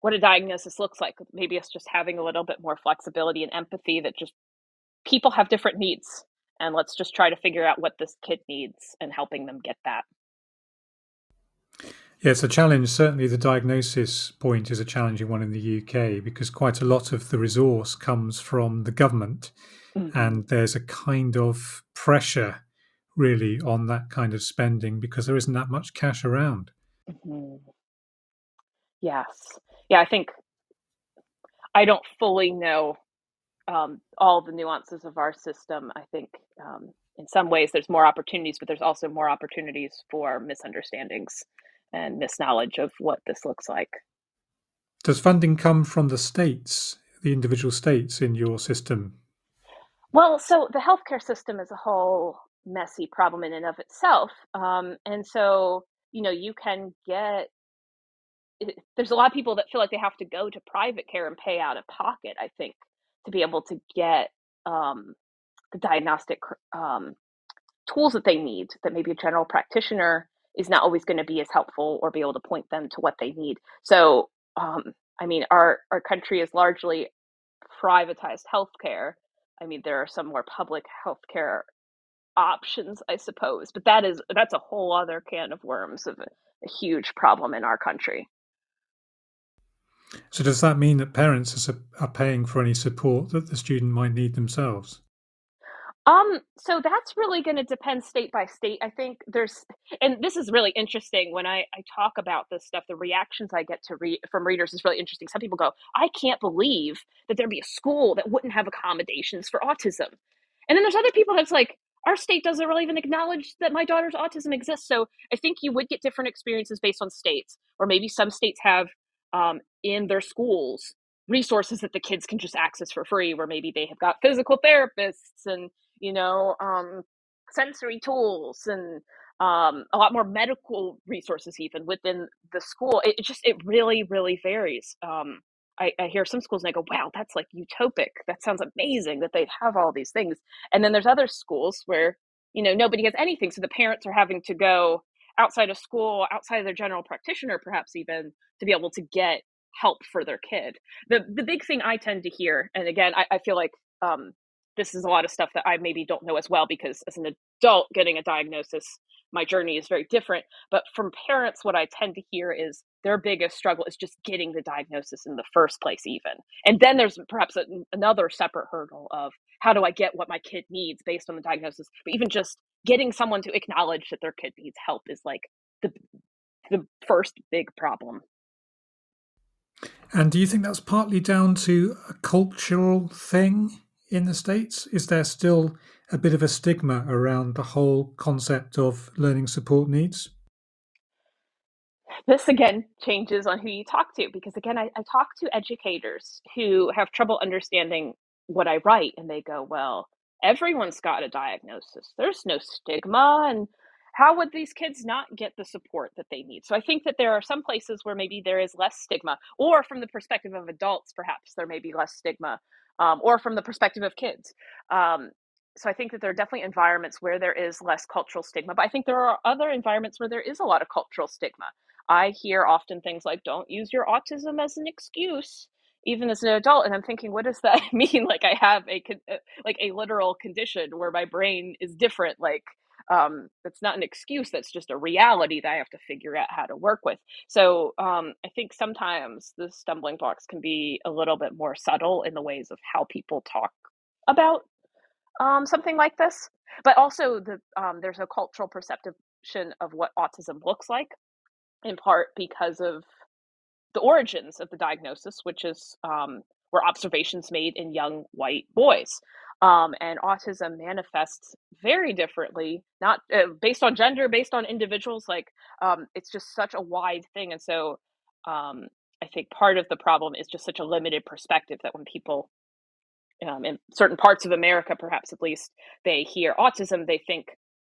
what a diagnosis looks like. Maybe it's just having a little bit more flexibility and empathy that just people have different needs. And let's just try to figure out what this kid needs and helping them get that. Yeah, it's a challenge. Certainly, the diagnosis point is a challenging one in the UK because quite a lot of the resource comes from the government, mm-hmm. and there's a kind of pressure really on that kind of spending because there isn't that much cash around. Mm-hmm. Yes. Yeah, I think I don't fully know um, all the nuances of our system. I think um, in some ways there's more opportunities, but there's also more opportunities for misunderstandings and misknowledge of what this looks like. Does funding come from the states, the individual states in your system? Well, so the healthcare system as a whole messy problem in and of itself. Um, and so, you know, you can get, there's a lot of people that feel like they have to go to private care and pay out of pocket, I think, to be able to get um, the diagnostic um, tools that they need that maybe a general practitioner is not always going to be as helpful or be able to point them to what they need. So, um, I mean, our, our country is largely privatized healthcare. I mean, there are some more public healthcare options, I suppose, but that is that's a whole other can of worms of a, a huge problem in our country. So, does that mean that parents are, are paying for any support that the student might need themselves? Um, so that's really going to depend state by state. I think there's, and this is really interesting when I, I talk about this stuff, the reactions I get to read from readers is really interesting. Some people go, I can't believe that there'd be a school that wouldn't have accommodations for autism. And then there's other people that's like, our state doesn't really even acknowledge that my daughter's autism exists. So I think you would get different experiences based on states, or maybe some states have um, in their schools resources that the kids can just access for free, where maybe they have got physical therapists and you know, um, sensory tools and um, a lot more medical resources even within the school. It, just it really really varies. Um, I, I, hear some schools and I go, wow, that's like utopic. That sounds amazing that they have all these things. And then there's other schools where you know nobody has anything, so the parents are having to go outside of school, outside of their general practitioner, perhaps even to be able to get help for their kid. The the big thing I tend to hear, and again, I, I feel like um, this is a lot of stuff that I maybe don't know as well because as an adult getting a diagnosis, my journey is very different. But from parents, what I tend to hear is their biggest struggle is just getting the diagnosis in the first place, even. And then there's perhaps a, another separate hurdle of how do I get what my kid needs based on the diagnosis. But even just getting someone to acknowledge that their kid needs help is like the the first big problem. And do you think that's partly down to a cultural thing? in the States? Is there still a bit of a stigma around the whole concept of learning support needs? This again changes on who you talk to because, again, I, I talk to educators who have trouble understanding what I write and they go, Well, everyone's got a diagnosis, there's no stigma. And how would these kids not get the support that they need? So I think that there are some places where maybe there is less stigma, or from the perspective of adults, perhaps there may be less stigma um, or from the perspective of kids. Um, so I think that there are definitely environments where there is less cultural stigma, but I think there are other environments where there is a lot of cultural stigma. I hear often things like, don't use your autism as an excuse, even as an adult. And I'm thinking, what does that mean? Like I have a, uh, like a literal condition where my brain is different. Like, um, that's not an excuse that's just a reality that i have to figure out how to work with so um, i think sometimes the stumbling blocks can be a little bit more subtle in the ways of how people talk about um, something like this but also the um, there's a cultural perception of what autism looks like in part because of the origins of the diagnosis which is um, were observations made in young white boys um, and autism manifests very differently not uh, based on gender based on individuals like um, it's just such a wide thing and so um, i think part of the problem is just such a limited perspective that when people um, in certain parts of america perhaps at least they hear autism they think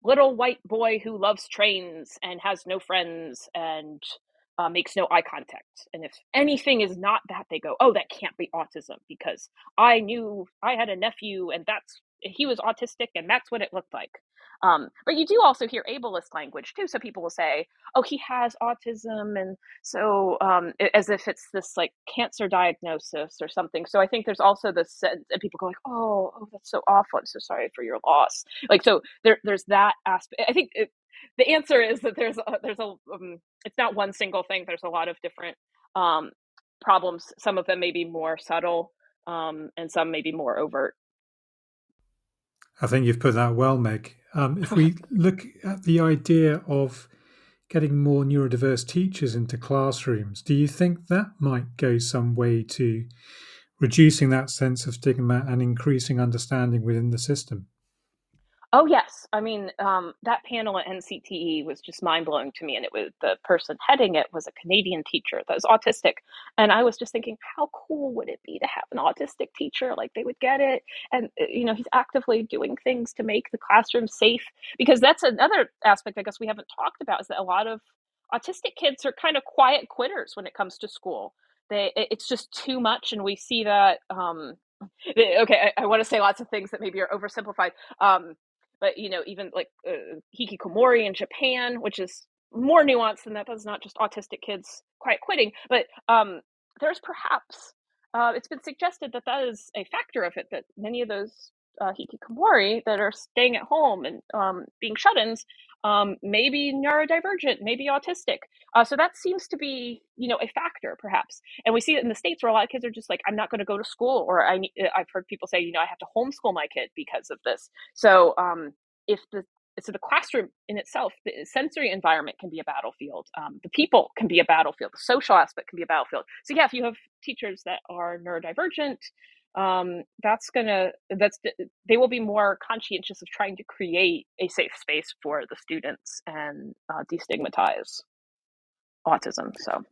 little white boy who loves trains and has no friends and uh, makes no eye contact. And if anything is not that, they go, oh, that can't be autism because I knew I had a nephew and that's he was autistic and that's what it looked like. Um, but you do also hear ableist language too. So people will say, oh, he has autism. And so um, as if it's this like cancer diagnosis or something. So I think there's also this sense, and people go like, oh, oh, that's so awful. I'm so sorry for your loss. Like, so there, there's that aspect. I think it, the answer is that there's a, there's a um, it's not one single thing. There's a lot of different um, problems. Some of them may be more subtle, um, and some may be more overt. I think you've put that well, Meg. Um, if we look at the idea of getting more neurodiverse teachers into classrooms. Do you think that might go some way to reducing that sense of stigma and increasing understanding within the system? Oh yes, I mean um, that panel at NCTE was just mind blowing to me, and it was the person heading it was a Canadian teacher that was autistic, and I was just thinking, how cool would it be to have an autistic teacher? Like they would get it, and uh, you know he's actively doing things to make the classroom safe because that's another aspect I guess we haven't talked about is that a lot of autistic kids are kind of quiet quitters when it comes to school. They it's just too much, and we see that. Um, okay, I, I want to say lots of things that maybe are oversimplified. Um, but you know even like uh, hikikomori in japan which is more nuanced than that that's not just autistic kids quiet quitting but um, there's perhaps uh, it's been suggested that that is a factor of it that many of those uh, hikikomori that are staying at home and um, being shut-ins um, maybe neurodivergent, maybe autistic. Uh, so that seems to be, you know, a factor perhaps. And we see it in the states where a lot of kids are just like, I'm not going to go to school, or I, I've heard people say, you know, I have to homeschool my kid because of this. So um, if the so the classroom in itself, the sensory environment can be a battlefield. Um, the people can be a battlefield. The social aspect can be a battlefield. So yeah, if you have teachers that are neurodivergent, um, that's gonna that's they will be more conscientious of trying to create a safe space for the students and uh, destigmatize autism. So,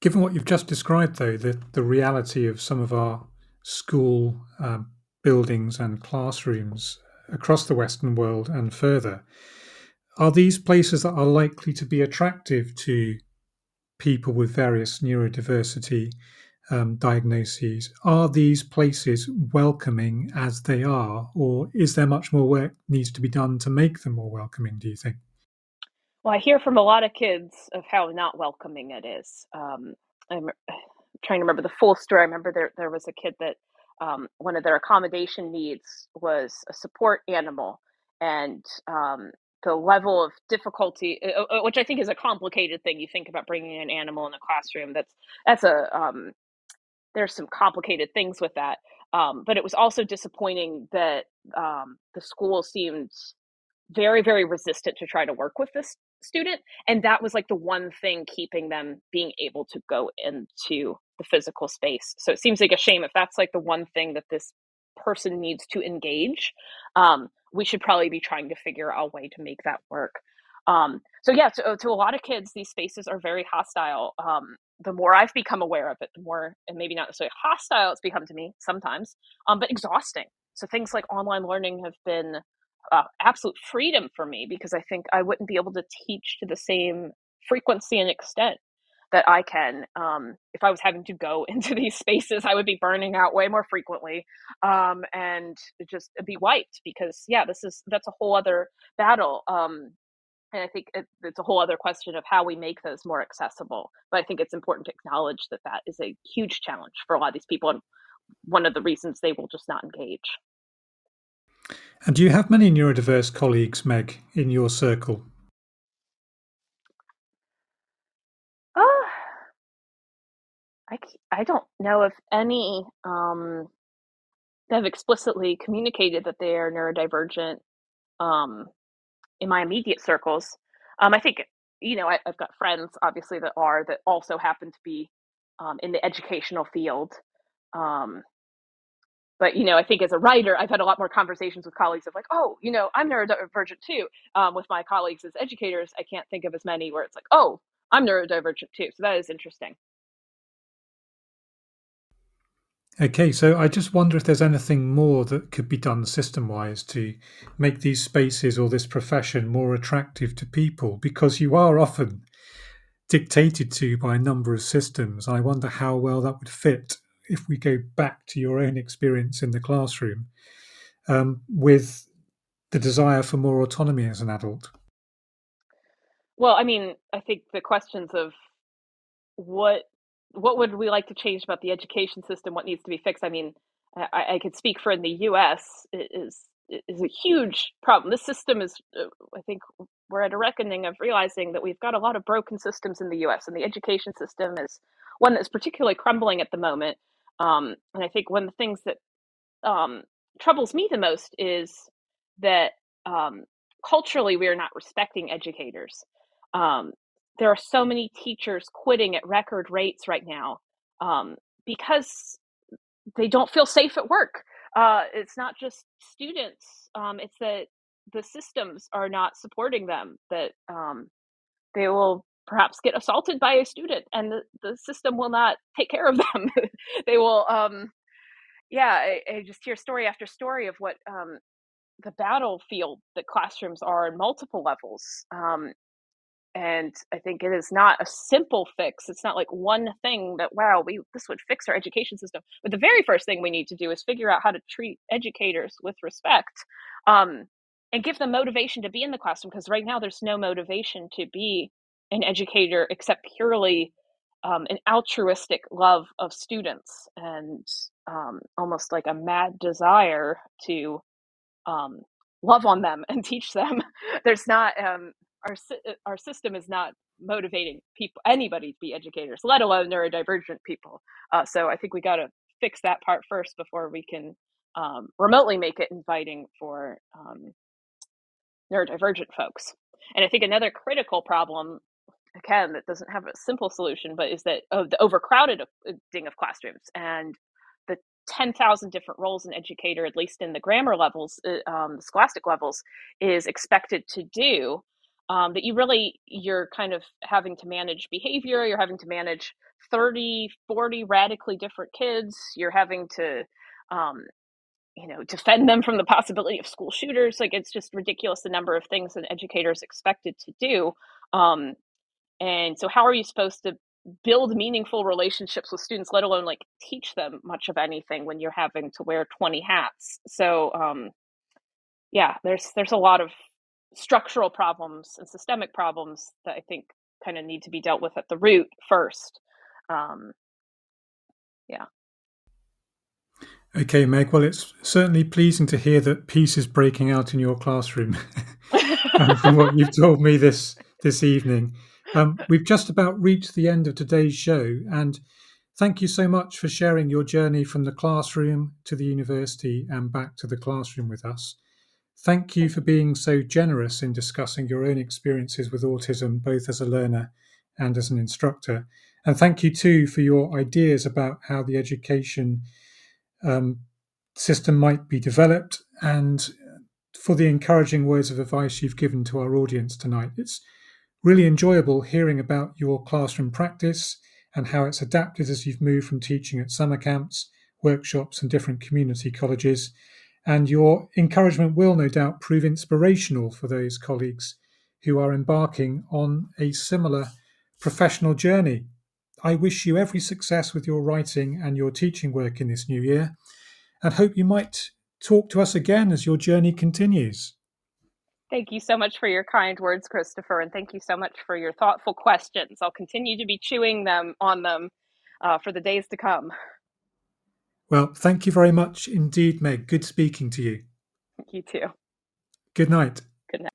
given what you've just described, though, the the reality of some of our school um, buildings and classrooms across the Western world and further, are these places that are likely to be attractive to people with various neurodiversity um, diagnoses, are these places welcoming as they are, or is there much more work needs to be done to make them more welcoming? Do you think? Well, I hear from a lot of kids of how not welcoming it is. Um, I'm trying to remember the full story. I remember there there was a kid that um, one of their accommodation needs was a support animal, and um, the level of difficulty, uh, uh, which I think is a complicated thing. You think about bringing an animal in a classroom. That's that's a um, there's some complicated things with that. Um, but it was also disappointing that um, the school seemed very, very resistant to try to work with this student. And that was like the one thing keeping them being able to go into the physical space. So it seems like a shame if that's like the one thing that this person needs to engage. Um, we should probably be trying to figure out a way to make that work. Um, so yeah, to, to, a lot of kids, these spaces are very hostile. Um, the more I've become aware of it, the more, and maybe not necessarily hostile it's become to me sometimes, um, but exhausting. So things like online learning have been uh, absolute freedom for me because I think I wouldn't be able to teach to the same frequency and extent that I can. Um, if I was having to go into these spaces, I would be burning out way more frequently um, and just be wiped because, yeah, this is that's a whole other battle. Um, and I think it, it's a whole other question of how we make those more accessible. But I think it's important to acknowledge that that is a huge challenge for a lot of these people, and one of the reasons they will just not engage. And do you have many neurodiverse colleagues, Meg, in your circle? Oh, I, I don't know if any um, have explicitly communicated that they are neurodivergent. Um, in my immediate circles. Um, I think you know I, have got friends obviously that are that also happen to be um, in the educational field. Um, but you know, I think as a writer, I've had a lot more conversations with colleagues of like, oh, you know, I'm neurodivergent too. Um, with my colleagues as educators, I can't think of as many where it's like, oh, I'm neurodivergent too. So that is interesting. Okay, so I just wonder if there's anything more that could be done system wise to make these spaces or this profession more attractive to people because you are often dictated to by a number of systems. I wonder how well that would fit if we go back to your own experience in the classroom um, with the desire for more autonomy as an adult. Well, I mean, I think the questions of what what would we like to change about the education system? What needs to be fixed? I mean, I, I could speak for in the U.S. is is a huge problem. This system is, uh, I think, we're at a reckoning of realizing that we've got a lot of broken systems in the U.S. and the education system is one that's particularly crumbling at the moment. Um, and I think one of the things that um, troubles me the most is that um, culturally we are not respecting educators. Um, there are so many teachers quitting at record rates right now um, because they don't feel safe at work. Uh, it's not just students; um, it's that the systems are not supporting them. That um, they will perhaps get assaulted by a student, and the, the system will not take care of them. they will, um, yeah. I, I, just hear story after story of what um, the battlefield that classrooms are on multiple levels. Um, and i think it is not a simple fix it's not like one thing that wow we this would fix our education system but the very first thing we need to do is figure out how to treat educators with respect um, and give them motivation to be in the classroom because right now there's no motivation to be an educator except purely um, an altruistic love of students and um, almost like a mad desire to um, love on them and teach them. There's not um, our uh, our system is not motivating people anybody to be educators, let alone neurodivergent people. Uh, so I think we got to fix that part first before we can um, remotely make it inviting for um, neurodivergent folks. And I think another critical problem, again, that doesn't have a simple solution, but is that of the overcrowded ding of classrooms and the 10,000 different roles an educator, at least in the grammar levels, uh, um, the scholastic levels, is expected to do um, that you really you're kind of having to manage behavior you're having to manage 30 40 radically different kids you're having to um, you know defend them from the possibility of school shooters like it's just ridiculous the number of things an educator is expected to do um, and so how are you supposed to build meaningful relationships with students let alone like teach them much of anything when you're having to wear 20 hats? So um, yeah there's there's a lot of structural problems and systemic problems that I think kind of need to be dealt with at the root first. Um, yeah. Okay, Meg. Well, it's certainly pleasing to hear that peace is breaking out in your classroom. from what you've told me this this evening, um, we've just about reached the end of today's show, and thank you so much for sharing your journey from the classroom to the university and back to the classroom with us. Thank you for being so generous in discussing your own experiences with autism, both as a learner and as an instructor. And thank you too for your ideas about how the education um, system might be developed and for the encouraging words of advice you've given to our audience tonight. It's really enjoyable hearing about your classroom practice and how it's adapted as you've moved from teaching at summer camps, workshops, and different community colleges and your encouragement will no doubt prove inspirational for those colleagues who are embarking on a similar professional journey. I wish you every success with your writing and your teaching work in this new year and hope you might talk to us again as your journey continues. Thank you so much for your kind words, Christopher, and thank you so much for your thoughtful questions. I'll continue to be chewing them on them uh, for the days to come. Well, thank you very much indeed, Meg. Good speaking to you. Thank you too. Good night. Good night.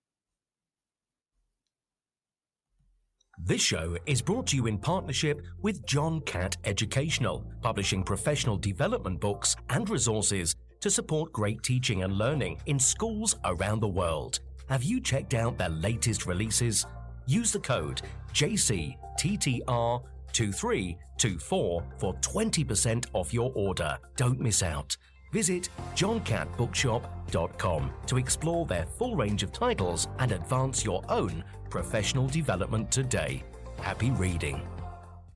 This show is brought to you in partnership with John Catt Educational, publishing professional development books and resources to support great teaching and learning in schools around the world. Have you checked out their latest releases? Use the code JCTTR 2324 for 20% off your order. Don't miss out. Visit johncattbookshop.com to explore their full range of titles and advance your own professional development today. Happy reading.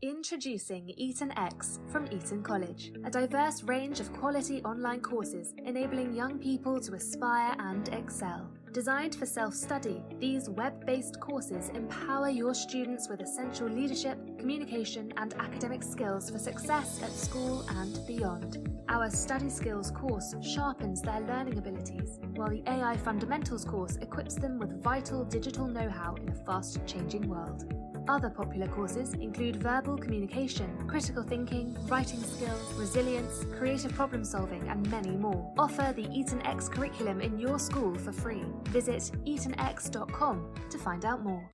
Introducing Eton X from Eton College, a diverse range of quality online courses enabling young people to aspire and excel. Designed for self study, these web based courses empower your students with essential leadership, communication, and academic skills for success at school and beyond. Our Study Skills course sharpens their learning abilities, while the AI Fundamentals course equips them with vital digital know how in a fast changing world. Other popular courses include verbal communication, critical thinking, writing skills, resilience, creative problem solving, and many more. Offer the Eton X curriculum in your school for free. Visit etonx.com to find out more.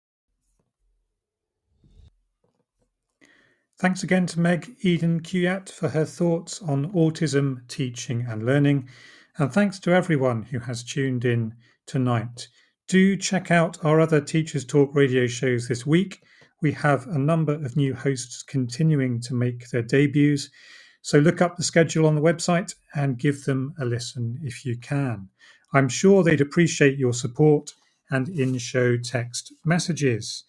Thanks again to Meg Eden Kuyatt for her thoughts on autism, teaching, and learning. And thanks to everyone who has tuned in tonight Do check out our other Teachers Talk radio shows this week. We have a number of new hosts continuing to make their debuts. So look up the schedule on the website and give them a listen if you can. I'm sure they'd appreciate your support and in show text messages.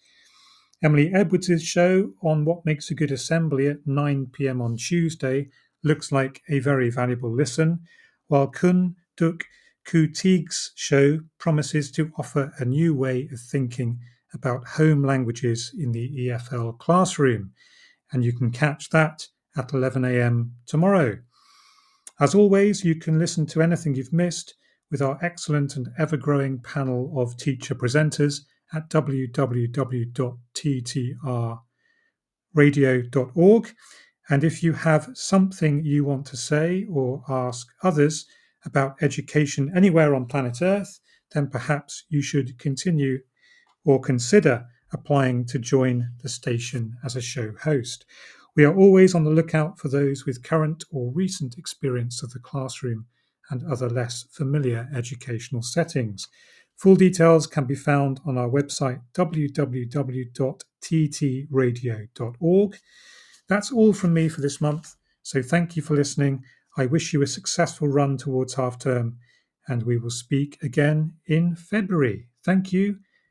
Emily Edwards' show on What Makes a Good Assembly at 9 pm on Tuesday looks like a very valuable listen, while Kun Duk Ku Teague's show promises to offer a new way of thinking about home languages in the EFL classroom, and you can catch that at 11am tomorrow. As always, you can listen to anything you've missed with our excellent and ever growing panel of teacher presenters at www.ttrradio.org. And if you have something you want to say or ask others about education anywhere on planet Earth, then perhaps you should continue or consider applying to join the station as a show host. We are always on the lookout for those with current or recent experience of the classroom and other less familiar educational settings. Full details can be found on our website www.ttradio.org. That's all from me for this month, so thank you for listening. I wish you a successful run towards half term, and we will speak again in February. Thank you